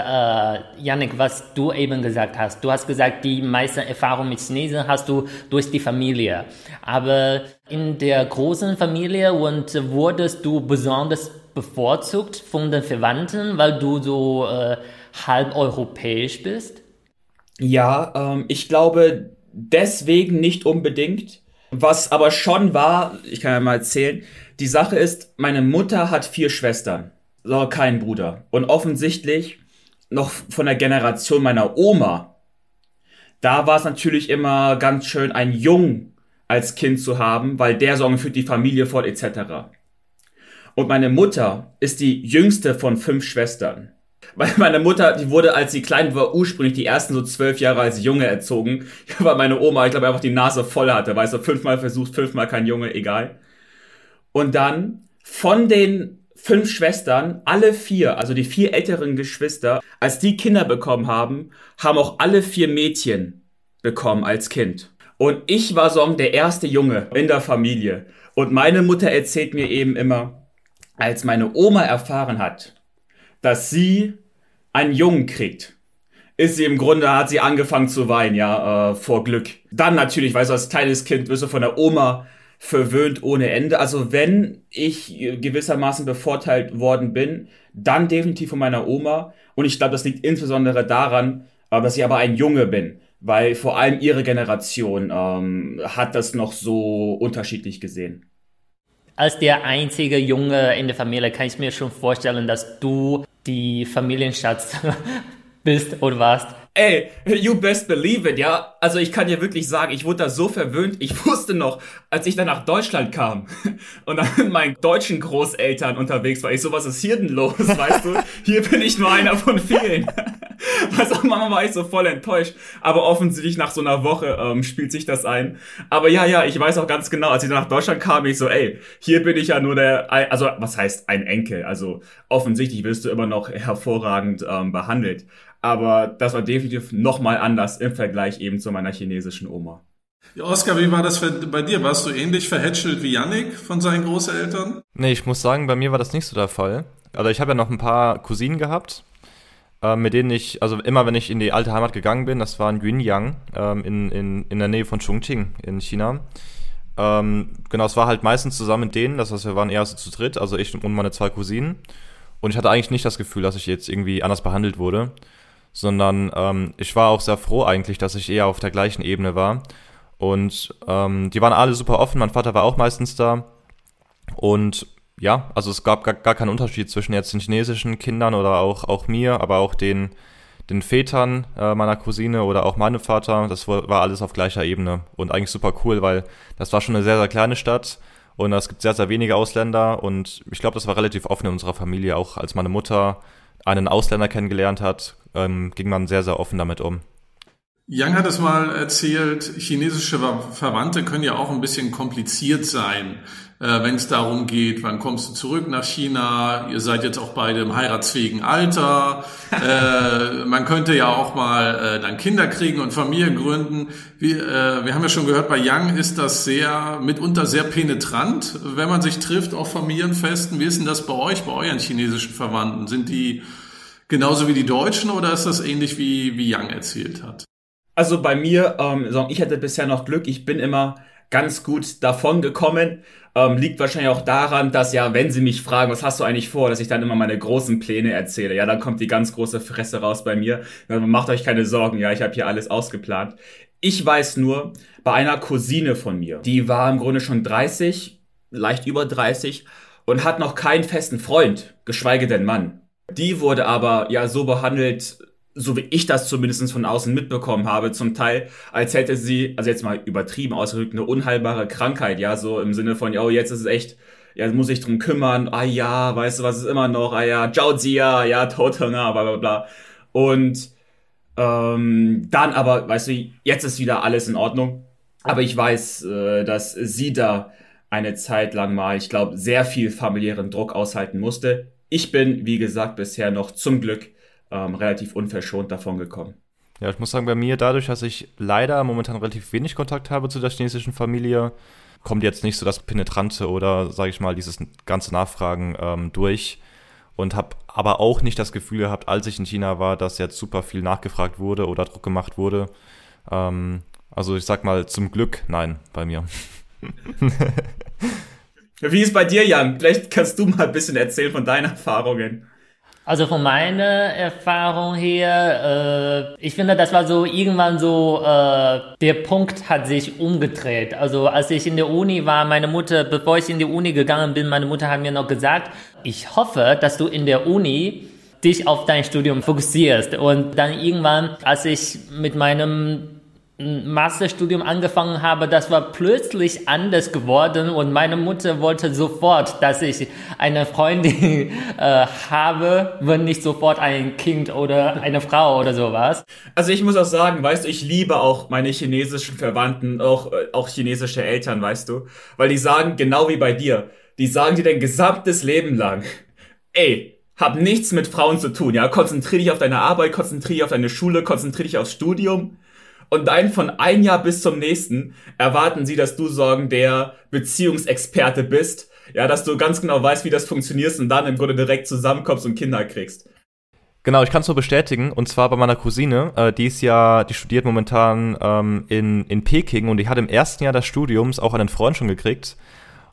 Yannick, was du eben gesagt hast. Du hast gesagt, die meiste Erfahrung mit Chinesen hast du durch die Familie. Aber in der großen Familie und wurdest du besonders bevorzugt von den Verwandten, weil du so äh, halb europäisch bist? Ja, ähm, ich glaube deswegen nicht unbedingt. Was aber schon war, ich kann ja mal erzählen, die Sache ist, meine Mutter hat vier Schwestern, so keinen Bruder. Und offensichtlich noch von der Generation meiner Oma. Da war es natürlich immer ganz schön, einen Jungen als Kind zu haben, weil der Sorgen für die Familie fort etc. Und meine Mutter ist die jüngste von fünf Schwestern. Weil meine Mutter, die wurde, als sie klein war, ursprünglich die ersten so zwölf Jahre als Junge erzogen. Weil meine Oma, ich glaube, einfach die Nase voll hatte. Weißt du, fünfmal versucht, fünfmal kein Junge, egal. Und dann von den fünf Schwestern, alle vier, also die vier älteren Geschwister, als die Kinder bekommen haben, haben auch alle vier Mädchen bekommen als Kind. Und ich war so der erste Junge in der Familie. Und meine Mutter erzählt mir eben immer, als meine Oma erfahren hat, dass sie einen Jungen kriegt, ist sie im Grunde, hat sie angefangen zu weinen, ja, äh, vor Glück. Dann natürlich, weißt du, als kleines Kind wirst du von der Oma verwöhnt ohne Ende. Also wenn ich gewissermaßen bevorteilt worden bin, dann definitiv von meiner Oma. Und ich glaube, das liegt insbesondere daran, äh, dass ich aber ein Junge bin, weil vor allem ihre Generation ähm, hat das noch so unterschiedlich gesehen. Als der einzige Junge in der Familie kann ich mir schon vorstellen, dass du die Familienschatz bist oder warst. Ey, you best believe it, ja. Also ich kann dir wirklich sagen, ich wurde da so verwöhnt. Ich wusste noch, als ich dann nach Deutschland kam und dann mit meinen deutschen Großeltern unterwegs war, ich so, was ist hier denn los, weißt du? Hier bin ich nur einer von vielen. Was auch Mama war ich so voll enttäuscht. Aber offensichtlich nach so einer Woche ähm, spielt sich das ein. Aber ja, ja, ich weiß auch ganz genau, als ich dann nach Deutschland kam, ich so, ey, hier bin ich ja nur der, also was heißt ein Enkel? Also offensichtlich wirst du immer noch hervorragend ähm, behandelt. Aber das war definitiv nochmal anders im Vergleich eben zu meiner chinesischen Oma. Ja, Oskar, wie war das bei dir? Warst du ähnlich verhätschelt wie Yannick von seinen Großeltern? Nee, ich muss sagen, bei mir war das nicht so der Fall. Also ich habe ja noch ein paar Cousinen gehabt, äh, mit denen ich, also immer wenn ich in die alte Heimat gegangen bin, das war in Yunyang, ähm, in, in, in der Nähe von Chongqing in China. Ähm, genau, es war halt meistens zusammen mit denen, das heißt, wir waren eher so zu dritt, also ich und meine zwei Cousinen. Und ich hatte eigentlich nicht das Gefühl, dass ich jetzt irgendwie anders behandelt wurde sondern ähm, ich war auch sehr froh eigentlich, dass ich eher auf der gleichen Ebene war. Und ähm, die waren alle super offen, mein Vater war auch meistens da. Und ja, also es gab gar, gar keinen Unterschied zwischen jetzt den chinesischen Kindern oder auch, auch mir, aber auch den, den Vätern äh, meiner Cousine oder auch meinem Vater. Das war, war alles auf gleicher Ebene und eigentlich super cool, weil das war schon eine sehr, sehr kleine Stadt Und es gibt sehr, sehr wenige Ausländer. Und ich glaube, das war relativ offen in unserer Familie. Auch als meine Mutter einen Ausländer kennengelernt hat, ähm, ging man sehr, sehr offen damit um. Young hat es mal erzählt, chinesische Verwandte können ja auch ein bisschen kompliziert sein, äh, wenn es darum geht, wann kommst du zurück nach China, ihr seid jetzt auch beide im heiratsfähigen Alter, äh, man könnte ja auch mal äh, dann Kinder kriegen und Familien gründen. Wir, äh, wir haben ja schon gehört, bei Young ist das sehr, mitunter sehr penetrant, wenn man sich trifft auf Familienfesten. Wie ist denn das bei euch, bei euren chinesischen Verwandten? Sind die genauso wie die Deutschen oder ist das ähnlich wie, wie Young erzählt hat? Also bei mir, ähm, ich hatte bisher noch Glück, ich bin immer ganz gut davon gekommen. Ähm, liegt wahrscheinlich auch daran, dass ja, wenn sie mich fragen, was hast du eigentlich vor, dass ich dann immer meine großen Pläne erzähle. Ja, dann kommt die ganz große Fresse raus bei mir. Macht euch keine Sorgen, ja, ich habe hier alles ausgeplant. Ich weiß nur, bei einer Cousine von mir, die war im Grunde schon 30, leicht über 30 und hat noch keinen festen Freund, geschweige denn Mann. Die wurde aber ja so behandelt, so wie ich das zumindest von außen mitbekommen habe, zum Teil, als hätte sie, also jetzt mal übertrieben ausgedrückt, eine unheilbare Krankheit, ja, so im Sinne von, oh, jetzt ist es echt, ja, muss ich drum kümmern, ah ja, weißt du, was ist immer noch, ah ja, Zhao Jia, ja, Toteng'er, bla bla bla. Und ähm, dann aber, weißt du, jetzt ist wieder alles in Ordnung. Aber ich weiß, äh, dass sie da eine Zeit lang mal, ich glaube, sehr viel familiären Druck aushalten musste. Ich bin, wie gesagt, bisher noch zum Glück ähm, relativ unverschont davon gekommen. Ja, ich muss sagen, bei mir dadurch, dass ich leider momentan relativ wenig Kontakt habe zu der chinesischen Familie, kommt jetzt nicht so das Penetrante oder, sage ich mal, dieses ganze Nachfragen ähm, durch. Und habe aber auch nicht das Gefühl gehabt, als ich in China war, dass jetzt super viel nachgefragt wurde oder Druck gemacht wurde. Ähm, also ich sag mal, zum Glück nein bei mir. Wie ist bei dir, Jan? Vielleicht kannst du mal ein bisschen erzählen von deinen Erfahrungen. Also von meiner Erfahrung her, äh, ich finde, das war so irgendwann so, äh, der Punkt hat sich umgedreht. Also als ich in der Uni war, meine Mutter, bevor ich in die Uni gegangen bin, meine Mutter hat mir noch gesagt, ich hoffe, dass du in der Uni dich auf dein Studium fokussierst. Und dann irgendwann, als ich mit meinem Masterstudium angefangen habe, das war plötzlich anders geworden und meine Mutter wollte sofort, dass ich eine Freundin äh, habe, wenn nicht sofort ein Kind oder eine Frau oder sowas. Also ich muss auch sagen, weißt du, ich liebe auch meine chinesischen Verwandten, auch, äh, auch chinesische Eltern, weißt du, weil die sagen genau wie bei dir, die sagen dir dein gesamtes Leben lang, ey, hab nichts mit Frauen zu tun, ja, konzentrier dich auf deine Arbeit, konzentrier dich auf deine Schule, konzentrier dich aufs Studium und dann von ein Jahr bis zum nächsten erwarten sie, dass du sorgen der Beziehungsexperte bist. Ja, dass du ganz genau weißt, wie das funktioniert und dann im Grunde direkt zusammenkommst und Kinder kriegst. Genau, ich kann es nur bestätigen. Und zwar bei meiner Cousine, äh, die ist ja, die studiert momentan ähm, in, in Peking und die hat im ersten Jahr des Studiums auch einen Freund schon gekriegt.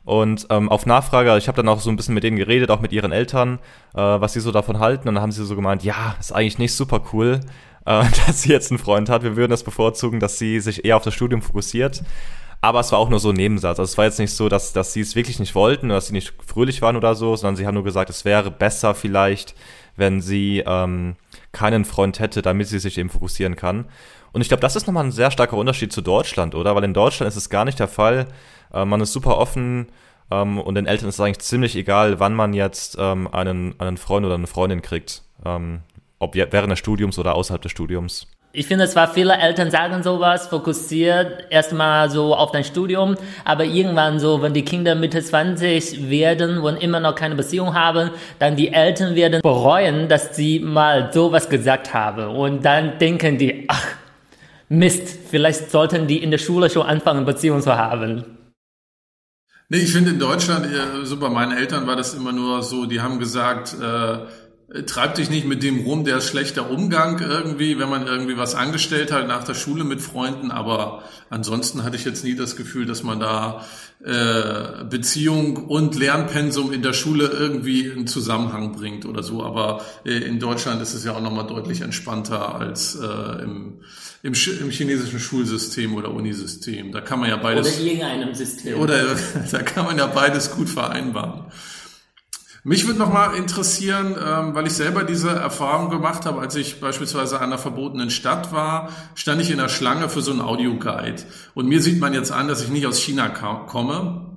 Und ähm, auf Nachfrage, ich habe dann auch so ein bisschen mit denen geredet, auch mit ihren Eltern, äh, was sie so davon halten. Und dann haben sie so gemeint, ja, ist eigentlich nicht super cool äh, dass sie jetzt einen Freund hat. Wir würden das bevorzugen, dass sie sich eher auf das Studium fokussiert. Aber es war auch nur so ein Nebensatz. Also es war jetzt nicht so, dass, dass sie es wirklich nicht wollten oder dass sie nicht fröhlich waren oder so, sondern sie haben nur gesagt, es wäre besser vielleicht, wenn sie ähm, keinen Freund hätte, damit sie sich eben fokussieren kann. Und ich glaube, das ist nochmal ein sehr starker Unterschied zu Deutschland, oder? Weil in Deutschland ist es gar nicht der Fall. Äh, man ist super offen ähm, und den Eltern ist es eigentlich ziemlich egal, wann man jetzt ähm, einen, einen Freund oder eine Freundin kriegt. Ähm, ob während des Studiums oder außerhalb des Studiums. Ich finde zwar viele Eltern sagen sowas, fokussiert erstmal so auf dein Studium, aber irgendwann so, wenn die Kinder Mitte 20 werden und immer noch keine Beziehung haben, dann die Eltern werden bereuen, dass sie mal sowas gesagt haben und dann denken die, ach, Mist, vielleicht sollten die in der Schule schon anfangen, Beziehung zu haben. Nee, ich finde in Deutschland, so bei meinen Eltern war das immer nur so, die haben gesagt, äh, Treib dich nicht mit dem rum, der ist schlechter Umgang irgendwie, wenn man irgendwie was angestellt hat nach der Schule mit Freunden. Aber ansonsten hatte ich jetzt nie das Gefühl, dass man da äh, Beziehung und Lernpensum in der Schule irgendwie in Zusammenhang bringt oder so. Aber äh, in Deutschland ist es ja auch nochmal deutlich entspannter als äh, im, im, im chinesischen Schulsystem oder Unisystem. Da kann man ja beides. Oder irgendeinem System. Oder da kann man ja beides gut vereinbaren. Mich würde nochmal interessieren, ähm, weil ich selber diese Erfahrung gemacht habe, als ich beispielsweise an einer verbotenen Stadt war, stand ich in der Schlange für so einen Audioguide. Und mir sieht man jetzt an, dass ich nicht aus China komme.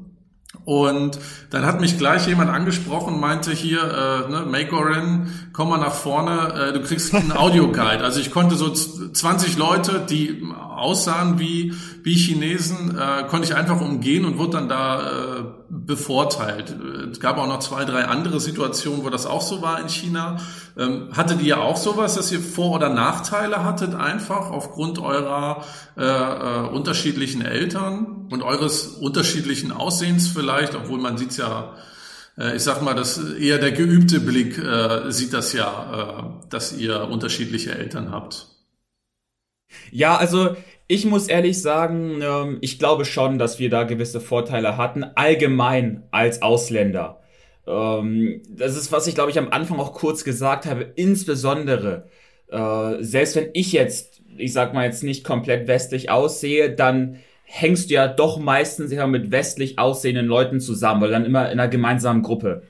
Und dann hat mich gleich jemand angesprochen und meinte hier, äh, ne, Makeorin, komm mal nach vorne, äh, du kriegst einen Audioguide. Also ich konnte so 20 Leute, die aussahen wie, wie Chinesen, äh, konnte ich einfach umgehen und wurde dann da äh, bevorteilt. Es gab auch noch zwei, drei andere Situationen, wo das auch so war in China. Ähm, hattet ihr auch sowas, dass ihr Vor- oder Nachteile hattet einfach aufgrund eurer äh, äh, unterschiedlichen Eltern und eures unterschiedlichen Aussehens vielleicht, obwohl man sieht's ja äh, ich sag mal, dass eher der geübte Blick äh, sieht das ja, äh, dass ihr unterschiedliche Eltern habt. Ja, also ich muss ehrlich sagen, ähm, ich glaube schon, dass wir da gewisse Vorteile hatten, allgemein als Ausländer. Ähm, das ist, was ich glaube ich am Anfang auch kurz gesagt habe, insbesondere, äh, selbst wenn ich jetzt, ich sag mal jetzt nicht komplett westlich aussehe, dann hängst du ja doch meistens immer mit westlich aussehenden Leuten zusammen, weil du dann immer in einer gemeinsamen Gruppe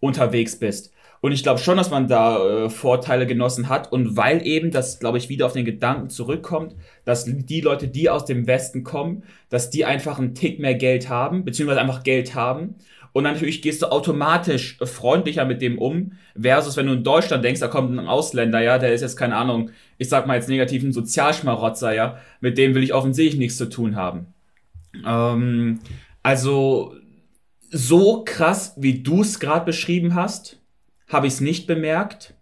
unterwegs bist. Und ich glaube schon, dass man da äh, Vorteile genossen hat. Und weil eben das, glaube ich, wieder auf den Gedanken zurückkommt, dass die Leute, die aus dem Westen kommen, dass die einfach einen Tick mehr Geld haben, beziehungsweise einfach Geld haben. Und natürlich gehst du automatisch freundlicher mit dem um, versus wenn du in Deutschland denkst, da kommt ein Ausländer, ja, der ist jetzt, keine Ahnung, ich sag mal jetzt negativen Sozialschmarotzer, ja, mit dem will ich offensichtlich nichts zu tun haben. Ähm, also, so krass, wie du es gerade beschrieben hast, habe ich es nicht bemerkt.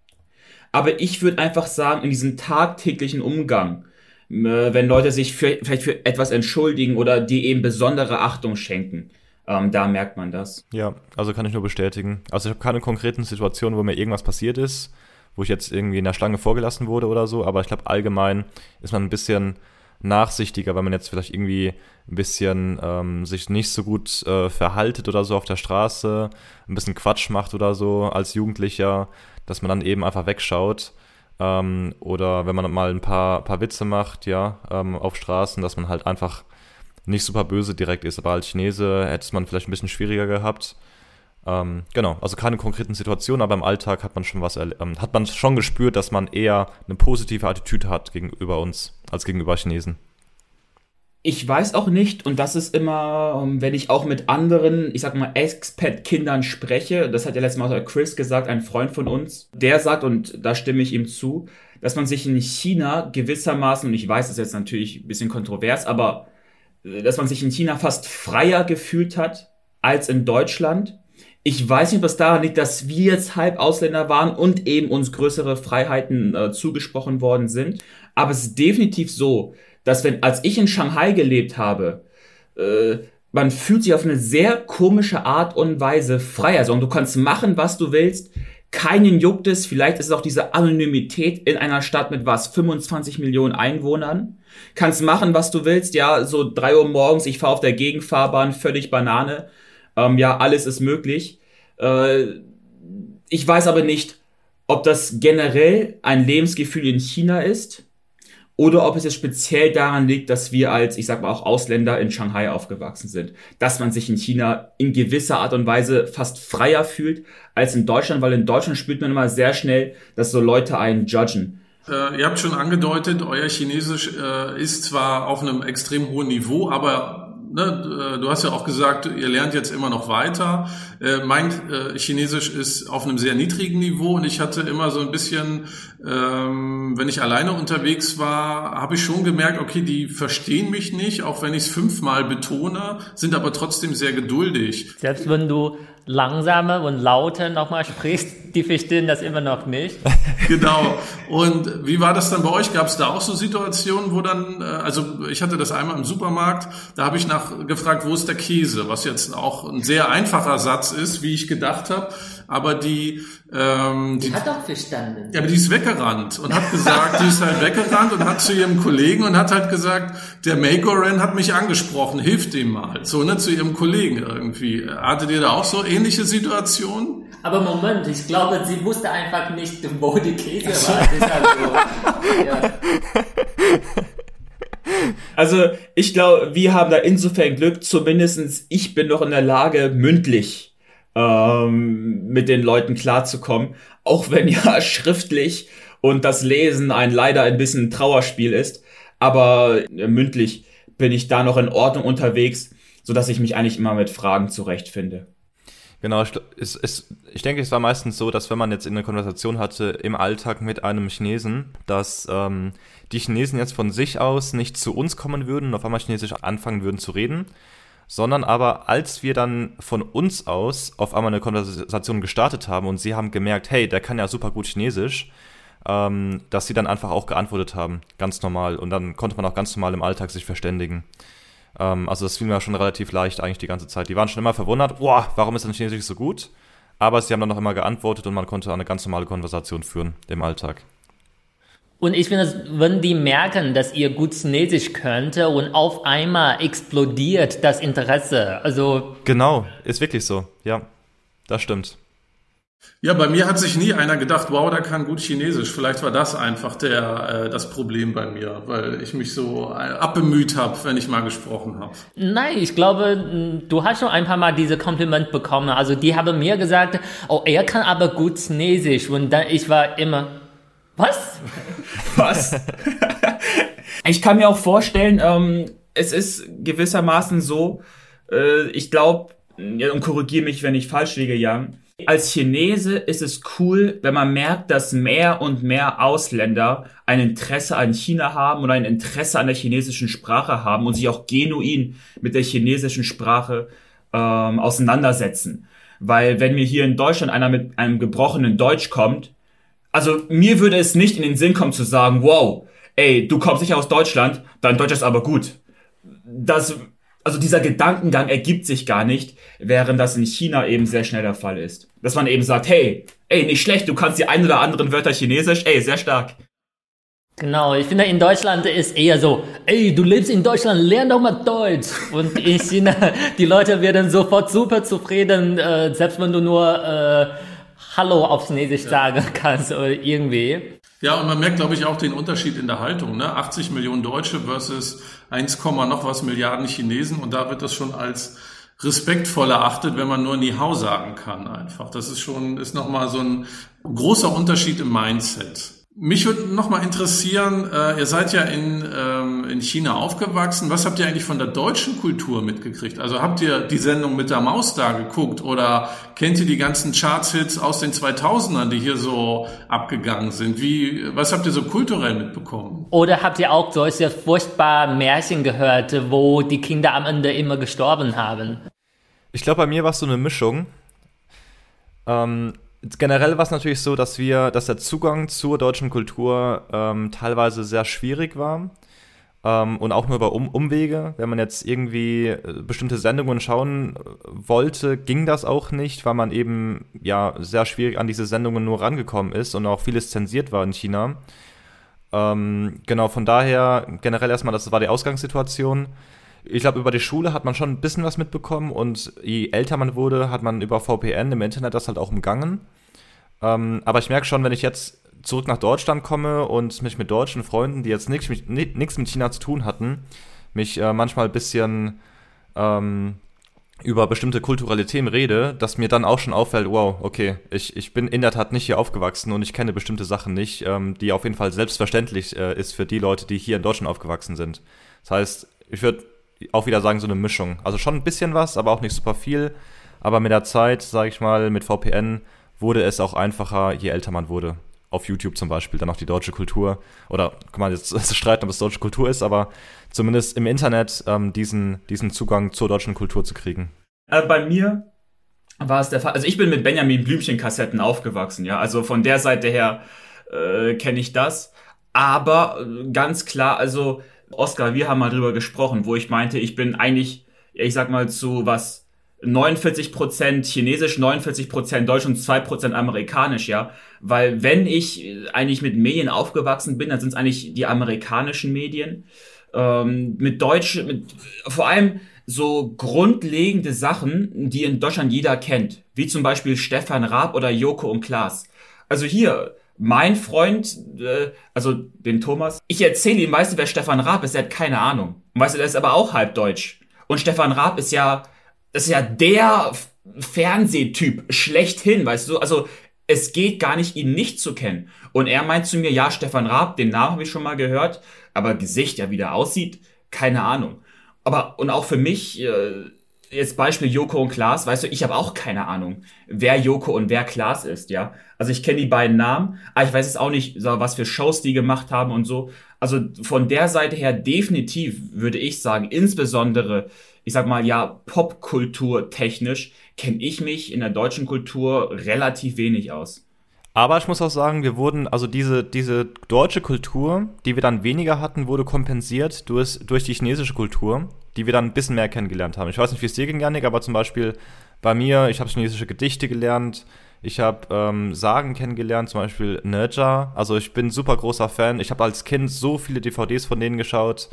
Aber ich würde einfach sagen, in diesem tagtäglichen Umgang, äh, wenn Leute sich für, vielleicht für etwas entschuldigen oder die eben besondere Achtung schenken, ähm, da merkt man das. Ja, also kann ich nur bestätigen. Also ich habe keine konkreten Situationen, wo mir irgendwas passiert ist, wo ich jetzt irgendwie in der Schlange vorgelassen wurde oder so, aber ich glaube allgemein ist man ein bisschen nachsichtiger, weil man jetzt vielleicht irgendwie ein bisschen ähm, sich nicht so gut äh, verhaltet oder so auf der Straße, ein bisschen Quatsch macht oder so als Jugendlicher, dass man dann eben einfach wegschaut. Ähm, oder wenn man mal ein paar, paar Witze macht, ja, ähm, auf Straßen, dass man halt einfach nicht super böse direkt ist. Aber als Chinese hätte es man vielleicht ein bisschen schwieriger gehabt. Ähm, genau, also keine konkreten Situationen, aber im Alltag hat man schon was, ähm, hat man schon gespürt, dass man eher eine positive Attitüde hat gegenüber uns als gegenüber Chinesen. Ich weiß auch nicht, und das ist immer, ähm, wenn ich auch mit anderen, ich sag mal, Expat-Kindern spreche, das hat ja letztes Mal Chris gesagt, ein Freund von uns, der sagt, und da stimme ich ihm zu, dass man sich in China gewissermaßen, und ich weiß, das ist jetzt natürlich ein bisschen kontrovers, aber äh, dass man sich in China fast freier gefühlt hat als in Deutschland ich weiß nicht, was daran liegt, dass wir jetzt halb Ausländer waren und eben uns größere Freiheiten äh, zugesprochen worden sind. Aber es ist definitiv so, dass wenn, als ich in Shanghai gelebt habe, äh, man fühlt sich auf eine sehr komische Art und Weise freier. Also du kannst machen, was du willst. Keinen juckt es. Vielleicht ist es auch diese Anonymität in einer Stadt mit was? 25 Millionen Einwohnern. Kannst machen, was du willst. Ja, so drei Uhr morgens, ich fahre auf der Gegenfahrbahn, völlig Banane. Ähm, ja, alles ist möglich. Äh, ich weiß aber nicht, ob das generell ein Lebensgefühl in China ist oder ob es jetzt speziell daran liegt, dass wir als, ich sag mal auch Ausländer in Shanghai aufgewachsen sind, dass man sich in China in gewisser Art und Weise fast freier fühlt als in Deutschland, weil in Deutschland spürt man immer sehr schnell, dass so Leute einen judgen. Äh, ihr habt schon angedeutet, euer Chinesisch äh, ist zwar auf einem extrem hohen Niveau, aber ne, äh, du hast ja auch gesagt, ihr lernt jetzt immer noch weiter. Äh, mein äh, Chinesisch ist auf einem sehr niedrigen Niveau und ich hatte immer so ein bisschen, ähm, wenn ich alleine unterwegs war, habe ich schon gemerkt, okay, die verstehen mich nicht, auch wenn ich es fünfmal betone, sind aber trotzdem sehr geduldig. Selbst wenn du langsamer und lauter nochmal sprichst, die verstehen das immer noch nicht. genau. Und wie war das dann bei euch? Gab es da auch so Situationen, wo dann, äh, also ich hatte das einmal im Supermarkt, da habe ich nach gefragt, wo ist der Käse, was jetzt auch ein sehr einfacher Satz ist, wie ich gedacht habe aber die, ähm, die, die hat doch verstanden. Ja, aber die ist weggerannt und hat gesagt, die ist halt weggerannt und hat zu ihrem Kollegen und hat halt gesagt, der Magoran hat mich angesprochen, hilft ihm mal. So, ne, zu ihrem Kollegen irgendwie. Hattet ihr da auch so ähnliche Situationen? Aber Moment, ich glaube, sie wusste einfach nicht, wo die Käse war. Also, ja. Also ich glaube, wir haben da insofern Glück, zumindestens ich bin noch in der Lage, mündlich ähm, mit den Leuten klarzukommen, auch wenn ja schriftlich und das Lesen ein leider ein bisschen Trauerspiel ist, aber äh, mündlich bin ich da noch in Ordnung unterwegs. sodass ich mich eigentlich immer mit Fragen zurechtfinde. Genau, ich, es, es, ich denke, es war meistens so, dass wenn man jetzt in eine Konversation hatte im Alltag mit einem Chinesen, dass ähm, die Chinesen jetzt von sich aus nicht zu uns kommen würden und auf einmal Chinesisch anfangen würden zu reden, sondern aber als wir dann von uns aus auf einmal eine Konversation gestartet haben und sie haben gemerkt, hey, der kann ja super gut Chinesisch, ähm, dass sie dann einfach auch geantwortet haben, ganz normal. Und dann konnte man auch ganz normal im Alltag sich verständigen. Ähm, also das fiel mir schon relativ leicht eigentlich die ganze Zeit. Die waren schon immer verwundert, boah, warum ist denn Chinesisch so gut? Aber sie haben dann noch immer geantwortet und man konnte eine ganz normale Konversation führen im Alltag. Und ich finde, wenn die merken, dass ihr gut Chinesisch könnt und auf einmal explodiert das Interesse, also. Genau, ist wirklich so, ja, das stimmt. Ja, bei mir hat sich nie einer gedacht, wow, der kann gut Chinesisch. Vielleicht war das einfach der, äh, das Problem bei mir, weil ich mich so äh, abbemüht habe, wenn ich mal gesprochen habe. Nein, ich glaube, du hast schon ein paar Mal diese Kompliment bekommen. Also die haben mir gesagt, oh, er kann aber gut Chinesisch. Und dann ich war immer, was? Was? ich kann mir auch vorstellen, ähm, es ist gewissermaßen so, äh, ich glaube, ja, und korrigiere mich, wenn ich falsch liege, Jan. Als Chinese ist es cool, wenn man merkt, dass mehr und mehr Ausländer ein Interesse an China haben oder ein Interesse an der chinesischen Sprache haben und sich auch genuin mit der chinesischen Sprache ähm, auseinandersetzen. Weil wenn mir hier in Deutschland einer mit einem gebrochenen Deutsch kommt, also mir würde es nicht in den Sinn kommen zu sagen, wow, ey, du kommst nicht aus Deutschland, dein Deutsch ist aber gut. Das, also dieser Gedankengang ergibt sich gar nicht, während das in China eben sehr schnell der Fall ist. Dass man eben sagt, hey, ey, nicht schlecht, du kannst die ein oder anderen Wörter Chinesisch, ey, sehr stark. Genau, ich finde in Deutschland ist eher so, ey, du lebst in Deutschland, lern doch mal Deutsch. Und in China, die Leute werden sofort super zufrieden, äh, selbst wenn du nur äh, Hallo auf Chinesisch ja. sagen kannst oder irgendwie. Ja, und man merkt, glaube ich, auch den Unterschied in der Haltung. Ne? 80 Millionen Deutsche versus 1, noch was Milliarden Chinesen. Und da wird das schon als respektvoll erachtet, wenn man nur Ni Hao sagen kann einfach. Das ist schon, ist nochmal so ein großer Unterschied im Mindset. Mich würde noch mal interessieren, äh, ihr seid ja in, ähm, in China aufgewachsen. Was habt ihr eigentlich von der deutschen Kultur mitgekriegt? Also habt ihr die Sendung mit der Maus da geguckt oder kennt ihr die ganzen Charts-Hits aus den 2000ern, die hier so abgegangen sind? Wie, was habt ihr so kulturell mitbekommen? Oder habt ihr auch solche furchtbaren Märchen gehört, wo die Kinder am Ende immer gestorben haben? Ich glaube, bei mir war es so eine Mischung. Ähm, generell war es natürlich so, dass wir, dass der Zugang zur deutschen Kultur ähm, teilweise sehr schwierig war. Ähm, und auch nur über um Umwege. Wenn man jetzt irgendwie äh, bestimmte Sendungen schauen äh, wollte, ging das auch nicht, weil man eben ja sehr schwierig an diese Sendungen nur rangekommen ist und auch vieles zensiert war in China. Ähm, genau, von daher generell erstmal, das war die Ausgangssituation. Ich glaube, über die Schule hat man schon ein bisschen was mitbekommen und je älter man wurde, hat man über VPN im Internet das halt auch umgangen. Ähm, aber ich merke schon, wenn ich jetzt zurück nach Deutschland komme und mich mit deutschen Freunden, die jetzt nichts mit, China zu tun hatten, mich äh, manchmal ein bisschen ähm, über bestimmte kulturelle Themen rede, dass mir dann auch schon auffällt, wow, okay, ich, ich bin in der Tat nicht hier aufgewachsen und ich kenne bestimmte Sachen nicht, ähm, die auf jeden Fall selbstverständlich äh, ist für die Leute, die hier in Deutschland aufgewachsen sind. Das heißt, ich würde auch wieder sagen, so eine Mischung. Also schon ein bisschen was, aber auch nicht super viel. Aber mit der Zeit, sage ich mal, mit VPN wurde es auch einfacher, je älter man wurde. Auf YouTube zum Beispiel, dann auch die deutsche Kultur. Oder kann man jetzt streiten, ob es deutsche Kultur ist, aber zumindest im Internet ähm, diesen, diesen Zugang zur deutschen Kultur zu kriegen. Äh, bei mir war es der Fall. Also ich bin mit Benjamin Blümchen-Kassetten aufgewachsen, ja. Also von der Seite her äh, kenne ich das. Aber äh, ganz klar, also Oscar, wir haben mal drüber gesprochen, wo ich meinte, ich bin eigentlich, ich sag mal, zu was 49% Chinesisch, 49% Deutsch und 2% Amerikanisch, ja. Weil wenn ich eigentlich mit Medien aufgewachsen bin, dann sind es eigentlich die amerikanischen Medien. Ähm, mit Deutsch, mit vor allem so grundlegende Sachen, die in Deutschland jeder kennt. Wie zum Beispiel Stefan Raab oder Joko und Klaas. Also hier, mein Freund, äh, also den Thomas, ich erzähle ihm, weißt du, wer Stefan Raab ist? Er hat keine Ahnung. Und weißt du, der ist aber auch halb deutsch. Und Stefan Raab ist ja, ist ja der Fernsehtyp schlechthin, weißt du? Also es geht gar nicht, ihn nicht zu kennen. Und er meint zu mir, ja, Stefan Raab, den Namen habe ich schon mal gehört, aber Gesicht, ja, wie der aussieht, keine Ahnung. aber und auch für mich, äh, jetzt Beispiel Joko und Klaas, weißt du, ich habe auch keine Ahnung, wer Joko und wer Klaas ist, ja. Also ich kenne die beiden Namen, aber ich weiß jetzt auch nicht, so, was für Shows die gemacht haben und so. Also von der Seite her definitiv würde ich sagen, insbesondere, ich sag mal ja, Popkultur technisch kenne ich mich in der deutschen Kultur relativ wenig aus. Aber ich muss auch sagen, wir wurden, also diese, diese deutsche Kultur, die wir dann weniger hatten, wurde kompensiert durch, durch die chinesische Kultur, die wir dann ein bisschen mehr kennengelernt haben. Ich weiß nicht, wie es dir ging, Janik, aber zum Beispiel bei mir, ich habe chinesische Gedichte gelernt, ich habe ähm, Sagen kennengelernt, zum Beispiel Nerja. Also ich bin super großer Fan. Ich habe als Kind so viele DVDs von denen geschaut.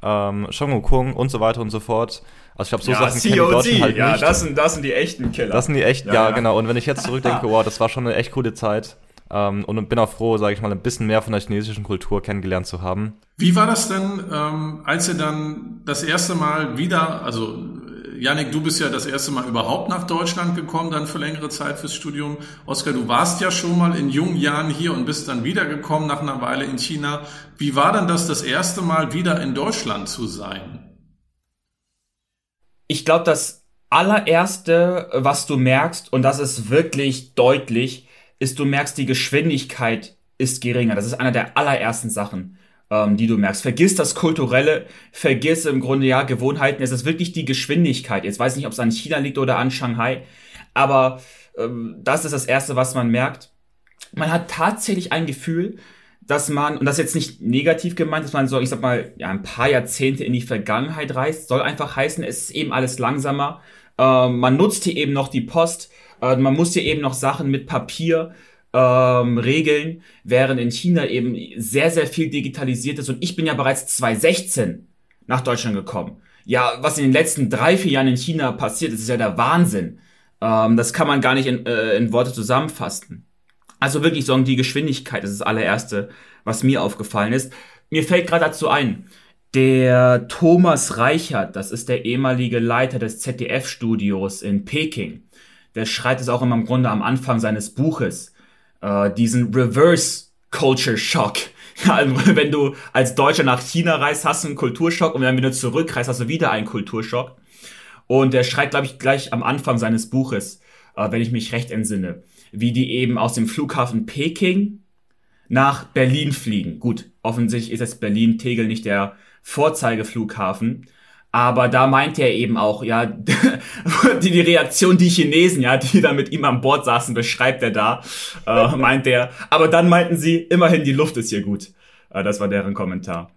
Ähm, Shang Kung und so weiter und so fort. Also ich habe so ja, Sachen kennen die Deutschen halt ja, nicht. Das sind, das sind die echten Killer. Das sind die echten, ja, ja, ja. genau. Und wenn ich jetzt zurückdenke, wow, das war schon eine echt coole Zeit. Ähm, und bin auch froh, sage ich mal, ein bisschen mehr von der chinesischen Kultur kennengelernt zu haben. Wie war das denn, ähm, als ihr dann das erste Mal wieder, also Janik, du bist ja das erste Mal überhaupt nach Deutschland gekommen, dann für längere Zeit fürs Studium. Oskar, du warst ja schon mal in jungen Jahren hier und bist dann wiedergekommen nach einer Weile in China. Wie war dann das, das erste Mal wieder in Deutschland zu sein? ich glaube, das allererste, was du merkst, und das ist wirklich deutlich, ist, du merkst, die Geschwindigkeit ist geringer. Das ist einer der allerersten Sachen, ähm, die du merkst. Vergiss das Kulturelle, vergiss im Grunde ja Gewohnheiten. Es ist wirklich die Geschwindigkeit. Jetzt weiß ich nicht, ob es an China liegt oder an Shanghai, aber ähm, das ist das Erste, was man merkt. Man hat tatsächlich ein Gefühl, dass man, und das ist jetzt nicht negativ gemeint, dass man so, ich sag mal, ja, ein paar Jahrzehnte in die Vergangenheit reist, soll einfach heißen, es ist eben alles langsamer. Äh, man nutzt hier eben noch die Post, äh, man muss hier eben noch Sachen mit Papier ähm, regeln, während in China eben sehr, sehr viel digitalisiert ist. Und ich bin ja bereits 2016 nach Deutschland gekommen. Ja, was in den letzten drei, vier Jahren in China passiert, das ist ja der Wahnsinn. Ähm, das kann man gar nicht in, äh, in Worte zusammenfassen. Also wirklich sagen, die Geschwindigkeit das ist das allererste, was mir aufgefallen ist. Mir fällt gerade dazu ein, der Thomas Reichert, das ist der ehemalige Leiter des ZDF-Studios in Peking, der schreibt es auch immer im Grunde am Anfang seines Buches, äh, diesen Reverse Culture Shock. Also, wenn du als Deutscher nach China reist, hast du einen Kulturschock und wenn du zurückreist, hast du wieder einen Kulturschock. Und er schreibt, glaube ich, gleich am Anfang seines Buches, äh, wenn ich mich recht entsinne, wie die eben aus dem Flughafen Peking nach Berlin fliegen. Gut, offensichtlich ist jetzt Berlin-Tegel nicht der Vorzeigeflughafen. Aber da meint er eben auch, ja, die, die Reaktion, die Chinesen, ja, die da mit ihm an Bord saßen, beschreibt er da, äh, meint er. Aber dann meinten sie, immerhin die Luft ist hier gut. Äh, das war deren Kommentar.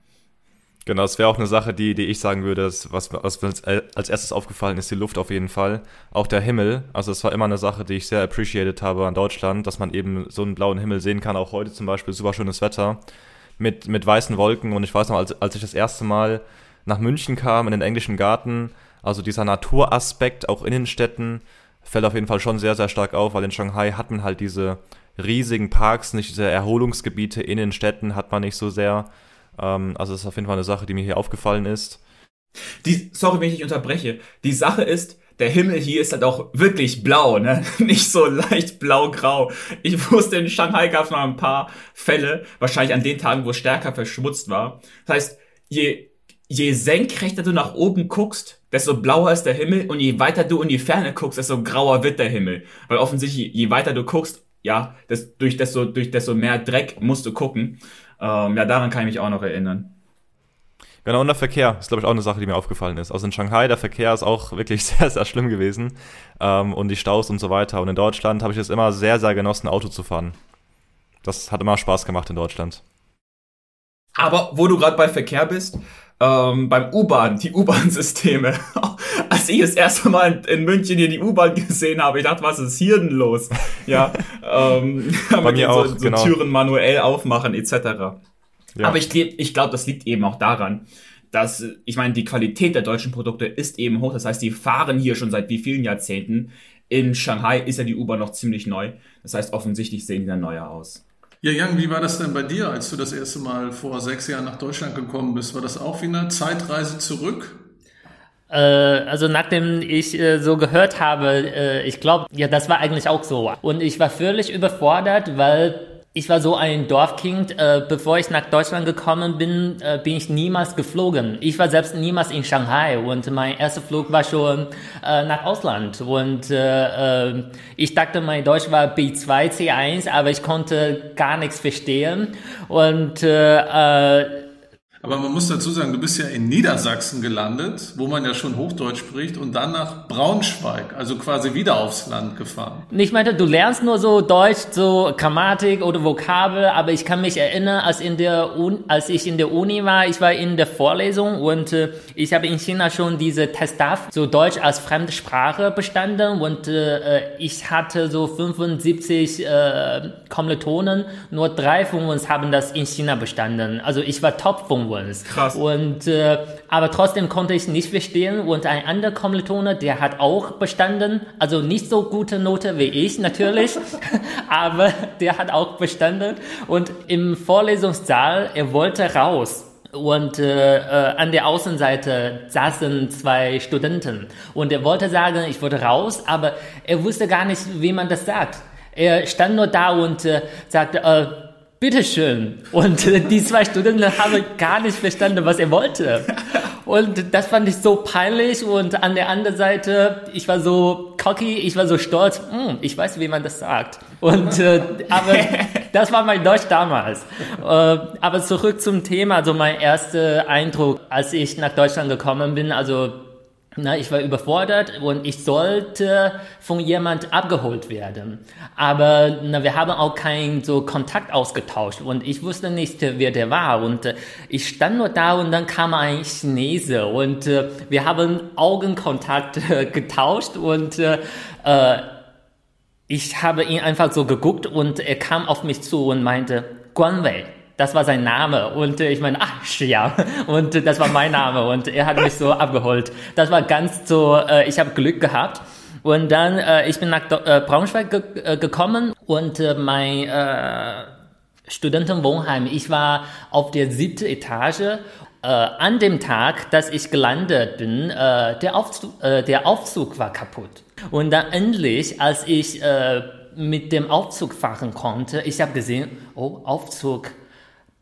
Genau, das wäre auch eine Sache, die, die ich sagen würde, was, was mir als erstes aufgefallen ist, die Luft auf jeden Fall. Auch der Himmel, also es war immer eine Sache, die ich sehr appreciated habe an Deutschland, dass man eben so einen blauen Himmel sehen kann, auch heute zum Beispiel, super schönes Wetter mit, mit weißen Wolken und ich weiß noch, als, als ich das erste Mal nach München kam, in den englischen Garten, also dieser Naturaspekt auch in den Städten, fällt auf jeden Fall schon sehr, sehr stark auf, weil in Shanghai hat man halt diese riesigen Parks, nicht diese Erholungsgebiete in den Städten hat man nicht so sehr. Ähm, also das ist auf jeden Fall eine Sache, die mir hier aufgefallen ist. Die, sorry, wenn ich dich unterbreche. Die Sache ist, der Himmel hier ist halt auch wirklich blau, ne? Nicht so leicht blau-grau. Ich wusste, in Shanghai gab es mal ein paar Fälle, wahrscheinlich an den Tagen, wo es stärker verschmutzt war. Das heißt, je, je senkrechter du nach oben guckst, desto blauer ist der Himmel und je weiter du in die Ferne guckst, desto grauer wird der Himmel. Weil offensichtlich, je weiter du guckst, ja, das, durch, desto, durch desto mehr Dreck musst du gucken. Ähm, ja, daran kann ich mich auch noch erinnern. Genau, und der Verkehr ist, glaube ich, auch eine Sache, die mir aufgefallen ist. Also in Shanghai, der Verkehr ist auch wirklich sehr, sehr schlimm gewesen. Ähm, und die Staus und so weiter. Und in Deutschland habe ich es immer sehr, sehr genossen, Auto zu fahren. Das hat immer Spaß gemacht in Deutschland. Aber wo du gerade bei Verkehr bist, ähm, beim U-Bahn, die U-Bahn-Systeme. Als ich das erste Mal in München hier die U-Bahn gesehen habe, ich dachte, was ist hier denn los? Ja, ähm, Bei mir auch, so, so genau. Türen manuell aufmachen etc. Ja. Aber ich, ich glaube, das liegt eben auch daran, dass, ich meine, die Qualität der deutschen Produkte ist eben hoch. Das heißt, die fahren hier schon seit wie vielen Jahrzehnten. In Shanghai ist ja die U-Bahn noch ziemlich neu. Das heißt, offensichtlich sehen die dann neuer aus. Ja, Jan, wie war das denn bei dir, als du das erste Mal vor sechs Jahren nach Deutschland gekommen bist? War das auch wie eine Zeitreise zurück? Äh, also nachdem ich äh, so gehört habe, äh, ich glaube, ja, das war eigentlich auch so. Und ich war völlig überfordert, weil ich war so ein Dorfkind. Äh, bevor ich nach Deutschland gekommen bin, äh, bin ich niemals geflogen. Ich war selbst niemals in Shanghai und mein erster Flug war schon äh, nach Ausland. Und äh, äh, ich dachte, mein Deutsch war B2, C1, aber ich konnte gar nichts verstehen. Und äh, äh, aber man muss dazu sagen, du bist ja in Niedersachsen gelandet, wo man ja schon Hochdeutsch spricht, und dann nach Braunschweig, also quasi wieder aufs Land gefahren. Ich meinte, du lernst nur so Deutsch, so Grammatik oder Vokabel, aber ich kann mich erinnern, als, in der Un als ich in der Uni war, ich war in der Vorlesung und äh, ich habe in China schon diese Testaf, so Deutsch als Fremdsprache bestanden und äh, ich hatte so 75 äh, Kommilitonen, nur drei von uns haben das in China bestanden. Also ich war top von uns. Krass. Und, äh, aber trotzdem konnte ich nicht verstehen. Und ein anderer Kommilitone, der hat auch bestanden. Also nicht so gute Note wie ich natürlich, aber der hat auch bestanden. Und im Vorlesungssaal, er wollte raus. Und äh, äh, an der Außenseite saßen zwei Studenten. Und er wollte sagen, ich wollte raus, aber er wusste gar nicht, wie man das sagt. Er stand nur da und äh, sagte, äh, bitteschön. Und die zwei Studenten haben gar nicht verstanden, was er wollte. Und das fand ich so peinlich. Und an der anderen Seite, ich war so cocky, ich war so stolz. Hm, ich weiß, wie man das sagt. Und äh, aber das war mein Deutsch damals. Äh, aber zurück zum Thema. Also mein erster Eindruck, als ich nach Deutschland gekommen bin. Also na, ich war überfordert und ich sollte von jemand abgeholt werden. Aber na, wir haben auch keinen so Kontakt ausgetauscht und ich wusste nicht, wer der war. Und äh, ich stand nur da und dann kam ein Chinese und äh, wir haben Augenkontakt äh, getauscht und äh, äh, ich habe ihn einfach so geguckt und er kam auf mich zu und meinte, Guanwei. Das war sein Name und ich meine, ach, ja. Und das war mein Name und er hat mich so abgeholt. Das war ganz so, äh, ich habe Glück gehabt. Und dann, äh, ich bin nach äh, Braunschweig ge äh, gekommen und äh, mein äh, Studentenwohnheim, ich war auf der siebten Etage. Äh, an dem Tag, dass ich gelandet bin, äh, der, Aufzug, äh, der Aufzug war kaputt. Und dann endlich, als ich äh, mit dem Aufzug fahren konnte, ich habe gesehen, oh, Aufzug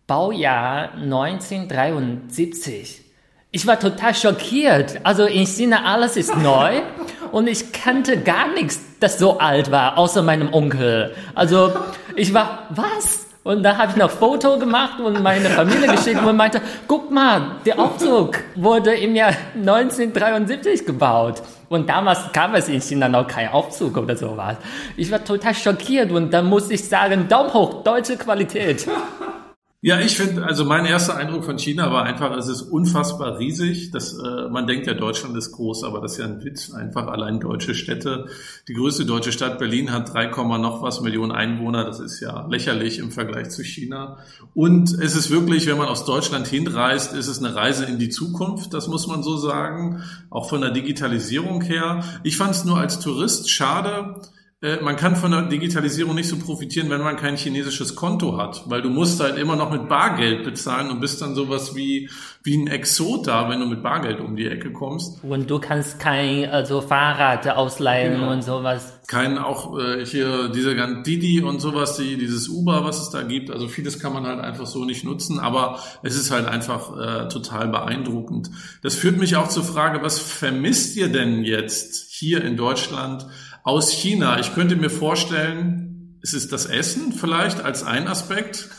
Baujahr 1973. Ich war total schockiert. Also in China alles ist neu und ich kannte gar nichts, das so alt war, außer meinem Onkel. Also ich war, was? Und da habe ich noch Foto gemacht und meine Familie geschickt und meinte, guck mal, der Aufzug wurde im Jahr 1973 gebaut. Und damals gab es in China noch keinen Aufzug oder sowas. Ich war total schockiert und dann musste ich sagen, Daumen hoch, deutsche Qualität. Ja, ich finde, also mein erster Eindruck von China war einfach, es ist unfassbar riesig. Das, äh, man denkt ja, Deutschland ist groß, aber das ist ja ein Witz. Einfach allein deutsche Städte. Die größte deutsche Stadt Berlin hat 3, noch was Millionen Einwohner. Das ist ja lächerlich im Vergleich zu China. Und es ist wirklich, wenn man aus Deutschland hinreist, ist es eine Reise in die Zukunft. Das muss man so sagen. Auch von der Digitalisierung her. Ich fand es nur als Tourist schade, man kann von der Digitalisierung nicht so profitieren, wenn man kein chinesisches Konto hat, weil du musst halt immer noch mit Bargeld bezahlen und bist dann sowas wie, wie ein Exot da, wenn du mit Bargeld um die Ecke kommst. Und du kannst kein also Fahrrad ausleihen genau. und sowas. Kein auch äh, hier diese ganzen Didi und sowas, die, dieses Uber, was es da gibt. Also vieles kann man halt einfach so nicht nutzen, aber es ist halt einfach äh, total beeindruckend. Das führt mich auch zur Frage, was vermisst ihr denn jetzt hier in Deutschland? Aus China. Ich könnte mir vorstellen, es ist das Essen vielleicht als ein Aspekt.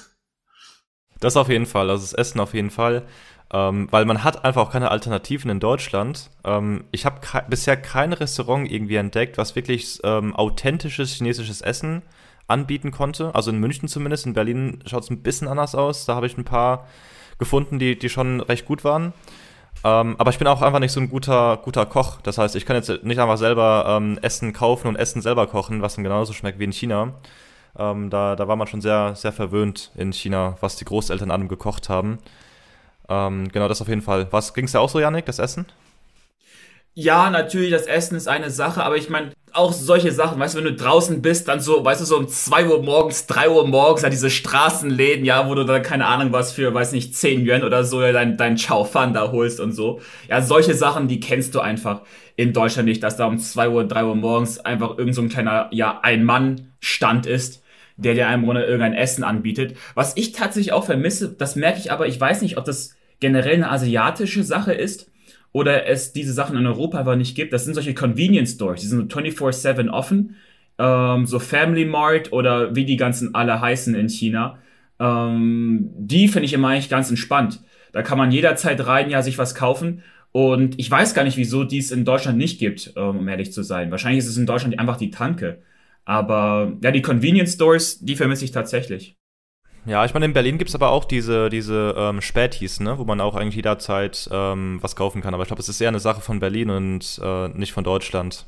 Das auf jeden Fall, also das Essen auf jeden Fall. Ähm, weil man hat einfach auch keine Alternativen in Deutschland. Ähm, ich habe ke bisher kein Restaurant irgendwie entdeckt, was wirklich ähm, authentisches chinesisches Essen anbieten konnte. Also in München zumindest, in Berlin schaut es ein bisschen anders aus. Da habe ich ein paar gefunden, die, die schon recht gut waren. Ähm, aber ich bin auch einfach nicht so ein guter, guter Koch. Das heißt, ich kann jetzt nicht einfach selber ähm, Essen kaufen und Essen selber kochen, was dann genauso schmeckt wie in China. Ähm, da, da war man schon sehr, sehr verwöhnt in China, was die Großeltern an gekocht haben. Ähm, genau, das auf jeden Fall. Was ging es da auch so, Janik, das Essen? Ja, natürlich, das Essen ist eine Sache, aber ich meine, auch solche Sachen, weißt du, wenn du draußen bist, dann so, weißt du, so um zwei Uhr morgens, drei Uhr morgens, ja, diese Straßenläden, ja, wo du dann keine Ahnung was für, weiß nicht, zehn Yuan oder so, ja, dein, dein Chow Fan da holst und so. Ja, solche Sachen, die kennst du einfach in Deutschland nicht, dass da um zwei Uhr, drei Uhr morgens einfach irgend so ein kleiner, ja, Ein-Mann-Stand ist der dir einem Runde irgendein Essen anbietet. Was ich tatsächlich auch vermisse, das merke ich aber, ich weiß nicht, ob das generell eine asiatische Sache ist oder es diese Sachen in Europa aber nicht gibt. Das sind solche Convenience Stores, die sind 24-7 offen. Ähm, so Family Mart oder wie die ganzen alle heißen in China. Ähm, die finde ich immer eigentlich ganz entspannt. Da kann man jederzeit rein, ja, sich was kaufen. Und ich weiß gar nicht, wieso dies in Deutschland nicht gibt, ähm, um ehrlich zu sein. Wahrscheinlich ist es in Deutschland einfach die Tanke. Aber ja, die Convenience Stores, die vermisse ich tatsächlich. Ja, ich meine, in Berlin gibt es aber auch diese, diese ähm, Spätis, ne? wo man auch eigentlich jederzeit ähm, was kaufen kann. Aber ich glaube, es ist eher eine Sache von Berlin und äh, nicht von Deutschland.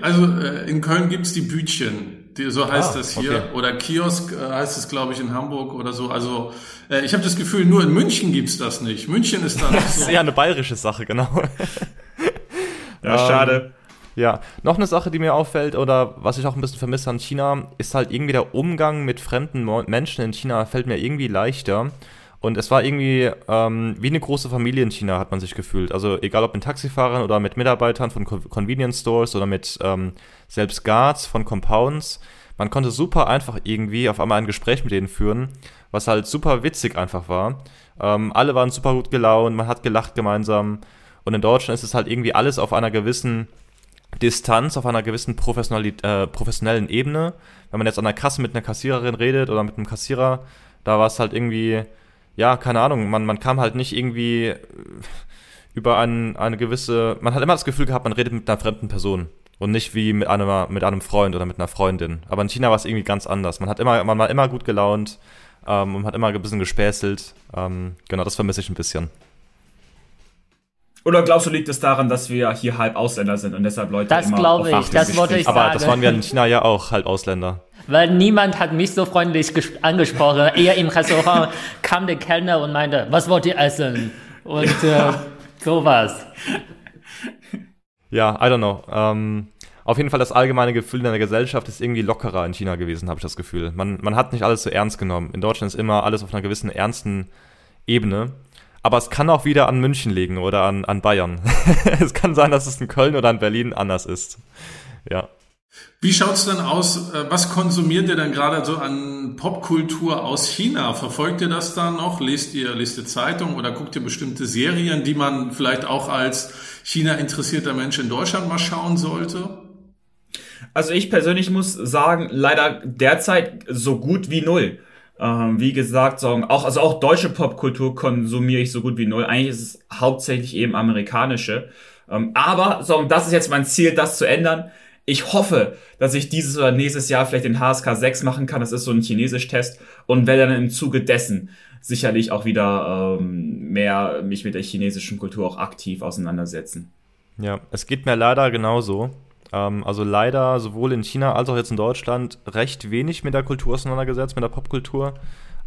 Also äh, in Köln gibt's die Bütchen, die, so heißt ah, das hier. Okay. Oder Kiosk äh, heißt es, glaube ich, in Hamburg oder so. Also äh, ich habe das Gefühl, nur in München gibt's das nicht. München ist da nicht so. Das ist eher eine bayerische Sache, genau. ja, schade. Ja, noch eine Sache, die mir auffällt oder was ich auch ein bisschen vermisse an China, ist halt irgendwie der Umgang mit fremden Menschen in China fällt mir irgendwie leichter. Und es war irgendwie ähm, wie eine große Familie in China, hat man sich gefühlt. Also egal ob mit Taxifahrern oder mit Mitarbeitern von Co Convenience Stores oder mit ähm, selbst Guards von Compounds. Man konnte super einfach irgendwie auf einmal ein Gespräch mit denen führen, was halt super witzig einfach war. Ähm, alle waren super gut gelaunt, man hat gelacht gemeinsam. Und in Deutschland ist es halt irgendwie alles auf einer gewissen Distanz, auf einer gewissen äh, professionellen Ebene. Wenn man jetzt an der Kasse mit einer Kassiererin redet oder mit einem Kassierer, da war es halt irgendwie ja, keine Ahnung, man, man kam halt nicht irgendwie äh, über ein, eine gewisse, man hat immer das Gefühl gehabt, man redet mit einer fremden Person und nicht wie mit einem, mit einem Freund oder mit einer Freundin. Aber in China war es irgendwie ganz anders. Man hat immer, man war immer gut gelaunt ähm, und hat immer ein bisschen gespäßelt. Ähm, genau, das vermisse ich ein bisschen. Oder glaubst du, liegt es daran, dass wir hier halb Ausländer sind und deshalb Leute das immer glaube ich, das wollte ich sagen. Aber das waren wir in China ja auch halb Ausländer. Weil niemand hat mich so freundlich angesprochen. Eher im Restaurant kam der Kellner und meinte, was wollt ihr essen? Und äh, sowas. Ja, I don't know. Ähm, auf jeden Fall das allgemeine Gefühl in der Gesellschaft ist irgendwie lockerer in China gewesen, habe ich das Gefühl. Man, man hat nicht alles so ernst genommen. In Deutschland ist immer alles auf einer gewissen ernsten Ebene. Aber es kann auch wieder an München liegen oder an, an Bayern. es kann sein, dass es in Köln oder in Berlin anders ist. Ja. Wie schaut's denn aus? Äh, was konsumiert ihr denn gerade so an Popkultur aus China? Verfolgt ihr das da noch? Lest ihr, lest ihr Zeitung oder guckt ihr bestimmte Serien, die man vielleicht auch als China interessierter Mensch in Deutschland mal schauen sollte? Also ich persönlich muss sagen, leider derzeit so gut wie null. Ähm, wie gesagt, so, auch, also auch deutsche Popkultur konsumiere ich so gut wie null. Eigentlich ist es hauptsächlich eben amerikanische. Ähm, aber so, das ist jetzt mein Ziel, das zu ändern. Ich hoffe, dass ich dieses oder nächstes Jahr vielleicht den HSK 6 machen kann. Das ist so ein Chinesisch-Test und werde dann im Zuge dessen sicherlich auch wieder ähm, mehr mich mit der chinesischen Kultur auch aktiv auseinandersetzen. Ja, es geht mir leider genauso. Ähm, also leider sowohl in China als auch jetzt in Deutschland recht wenig mit der Kultur auseinandergesetzt, mit der Popkultur.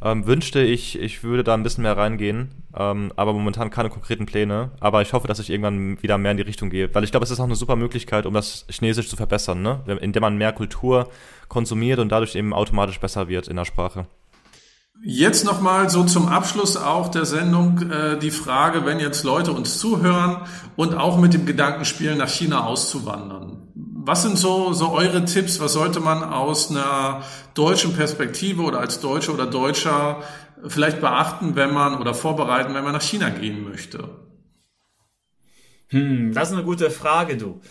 Ähm, wünschte ich, ich würde da ein bisschen mehr reingehen, ähm, aber momentan keine konkreten Pläne. Aber ich hoffe, dass ich irgendwann wieder mehr in die Richtung gehe, weil ich glaube, es ist auch eine super Möglichkeit, um das Chinesisch zu verbessern, ne? indem man mehr Kultur konsumiert und dadurch eben automatisch besser wird in der Sprache. Jetzt nochmal so zum Abschluss auch der Sendung äh, die Frage, wenn jetzt Leute uns zuhören und auch mit dem Gedanken spielen, nach China auszuwandern. Was sind so, so eure Tipps? Was sollte man aus einer deutschen Perspektive oder als Deutsche oder Deutscher vielleicht beachten, wenn man oder vorbereiten, wenn man nach China gehen möchte? Hm, das ist eine gute Frage, du.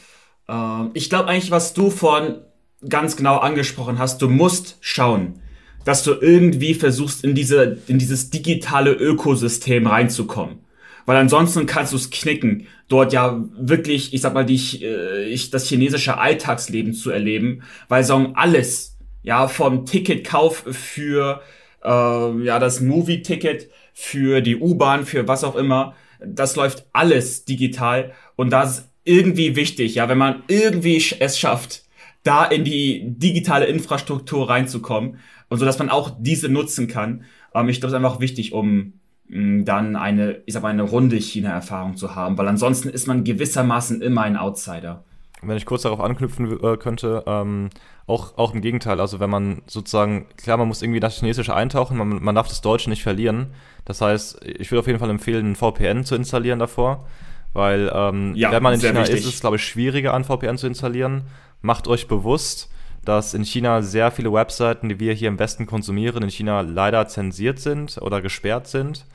Ähm, ich glaube eigentlich, was du vorhin ganz genau angesprochen hast, du musst schauen dass du irgendwie versuchst, in diese, in dieses digitale Ökosystem reinzukommen. Weil ansonsten kannst du es knicken, dort ja wirklich, ich sag mal, die, äh, ich, das chinesische Alltagsleben zu erleben, weil sagen alles, ja, vom Ticketkauf für, äh, ja, das Movie-Ticket, für die U-Bahn, für was auch immer, das läuft alles digital und das ist irgendwie wichtig, ja, wenn man irgendwie es schafft, da in die digitale Infrastruktur reinzukommen, und so, dass man auch diese nutzen kann. Ähm, ich glaube, das ist einfach wichtig, um dann eine, ich sag mal, eine runde China-Erfahrung zu haben, weil ansonsten ist man gewissermaßen immer ein Outsider. Wenn ich kurz darauf anknüpfen äh, könnte, ähm, auch, auch im Gegenteil, also wenn man sozusagen, klar, man muss irgendwie das Chinesische eintauchen, man, man darf das Deutsche nicht verlieren. Das heißt, ich würde auf jeden Fall empfehlen, ein VPN zu installieren davor, weil ähm, ja, wenn man in China wichtig. ist, ist es, glaube ich, schwieriger, ein VPN zu installieren. Macht euch bewusst, dass in China sehr viele Webseiten, die wir hier im Westen konsumieren, in China leider zensiert sind oder gesperrt sind.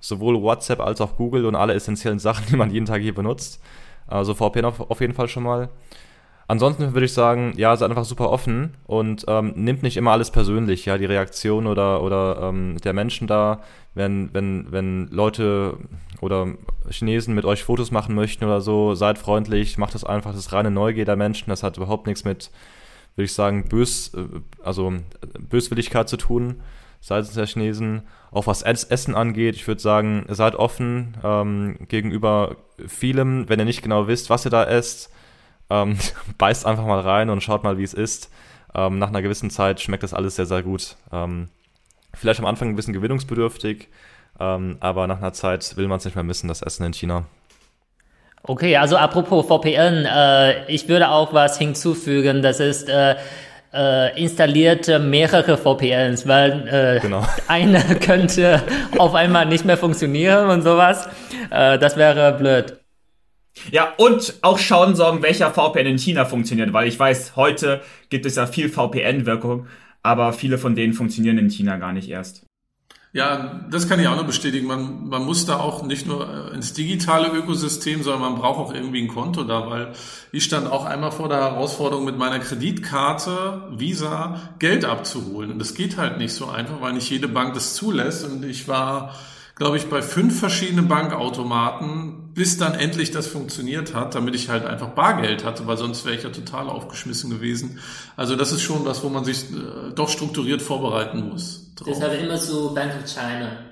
Sowohl WhatsApp als auch Google und alle essentiellen Sachen, die man jeden Tag hier benutzt. Also VPN auf, auf jeden Fall schon mal. Ansonsten würde ich sagen, ja, seid einfach super offen und ähm, nimmt nicht immer alles persönlich, ja, die Reaktion oder, oder ähm, der Menschen da, wenn, wenn, wenn Leute oder Chinesen mit euch Fotos machen möchten oder so, seid freundlich, macht das einfach, das ist reine Neugier der Menschen, das hat überhaupt nichts mit, würde ich sagen, bös, äh, also Böswilligkeit zu tun, seitens der Chinesen. Auch was Essen angeht, ich würde sagen, seid offen ähm, gegenüber vielem, wenn ihr nicht genau wisst, was ihr da esst ähm, beißt einfach mal rein und schaut mal, wie es ist. Ähm, nach einer gewissen Zeit schmeckt das alles sehr, sehr gut. Ähm, vielleicht am Anfang ein bisschen gewinnungsbedürftig, ähm, aber nach einer Zeit will man es nicht mehr missen, das Essen in China. Okay, also apropos VPN, äh, ich würde auch was hinzufügen, das ist äh, äh, installiert mehrere VPNs, weil äh, genau. eine könnte auf einmal nicht mehr funktionieren und sowas. Äh, das wäre blöd. Ja, und auch schauen sorgen, welcher VPN in China funktioniert, weil ich weiß, heute gibt es ja viel VPN-Wirkung, aber viele von denen funktionieren in China gar nicht erst. Ja, das kann ich auch noch bestätigen. Man, man muss da auch nicht nur äh, ins digitale Ökosystem, sondern man braucht auch irgendwie ein Konto da, weil ich stand auch einmal vor der Herausforderung, mit meiner Kreditkarte Visa Geld abzuholen. Und das geht halt nicht so einfach, weil nicht jede Bank das zulässt. Und ich war glaube ich, bei fünf verschiedenen Bankautomaten, bis dann endlich das funktioniert hat, damit ich halt einfach Bargeld hatte, weil sonst wäre ich ja total aufgeschmissen gewesen. Also das ist schon was, wo man sich äh, doch strukturiert vorbereiten muss. Drauf. Deshalb immer so Bank of China.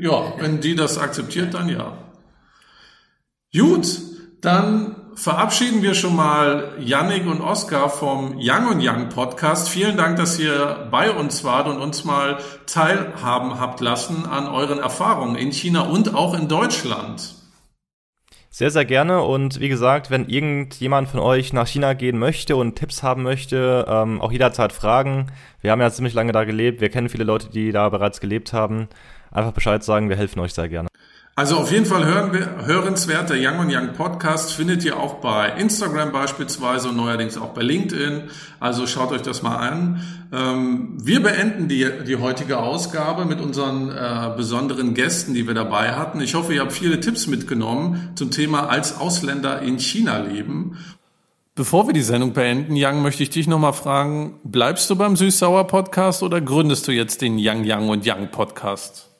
Ja, wenn die das akzeptiert, dann ja. Gut, dann verabschieden wir schon mal Yannick und Oskar vom Young und Young Podcast. Vielen Dank, dass ihr bei uns wart und uns mal teilhaben habt lassen an euren Erfahrungen in China und auch in Deutschland. Sehr, sehr gerne. Und wie gesagt, wenn irgendjemand von euch nach China gehen möchte und Tipps haben möchte, ähm, auch jederzeit fragen. Wir haben ja ziemlich lange da gelebt. Wir kennen viele Leute, die da bereits gelebt haben. Einfach Bescheid sagen. Wir helfen euch sehr gerne. Also auf jeden Fall hören wir, hörenswert, der Young Young Podcast findet ihr auch bei Instagram beispielsweise und neuerdings auch bei LinkedIn. Also schaut euch das mal an. Ähm, wir beenden die, die heutige Ausgabe mit unseren äh, besonderen Gästen, die wir dabei hatten. Ich hoffe, ihr habt viele Tipps mitgenommen zum Thema als Ausländer in China leben. Bevor wir die Sendung beenden, Young, möchte ich dich nochmal fragen, bleibst du beim Süß-Sauer Podcast oder gründest du jetzt den Young Young und Young Podcast?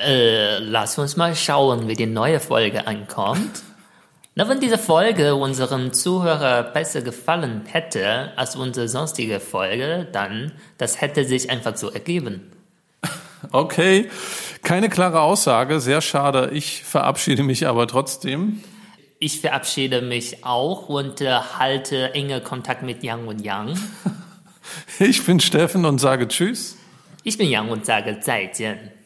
Äh, lass uns mal schauen, wie die neue Folge ankommt. Na, wenn diese Folge unserem Zuhörer besser gefallen hätte als unsere sonstige Folge, dann das hätte sich einfach so ergeben. Okay, keine klare Aussage, sehr schade. Ich verabschiede mich aber trotzdem. Ich verabschiede mich auch und äh, halte enge Kontakt mit Yang und Yang. Ich bin Steffen und sage Tschüss. Ich bin Yang und sage 再见.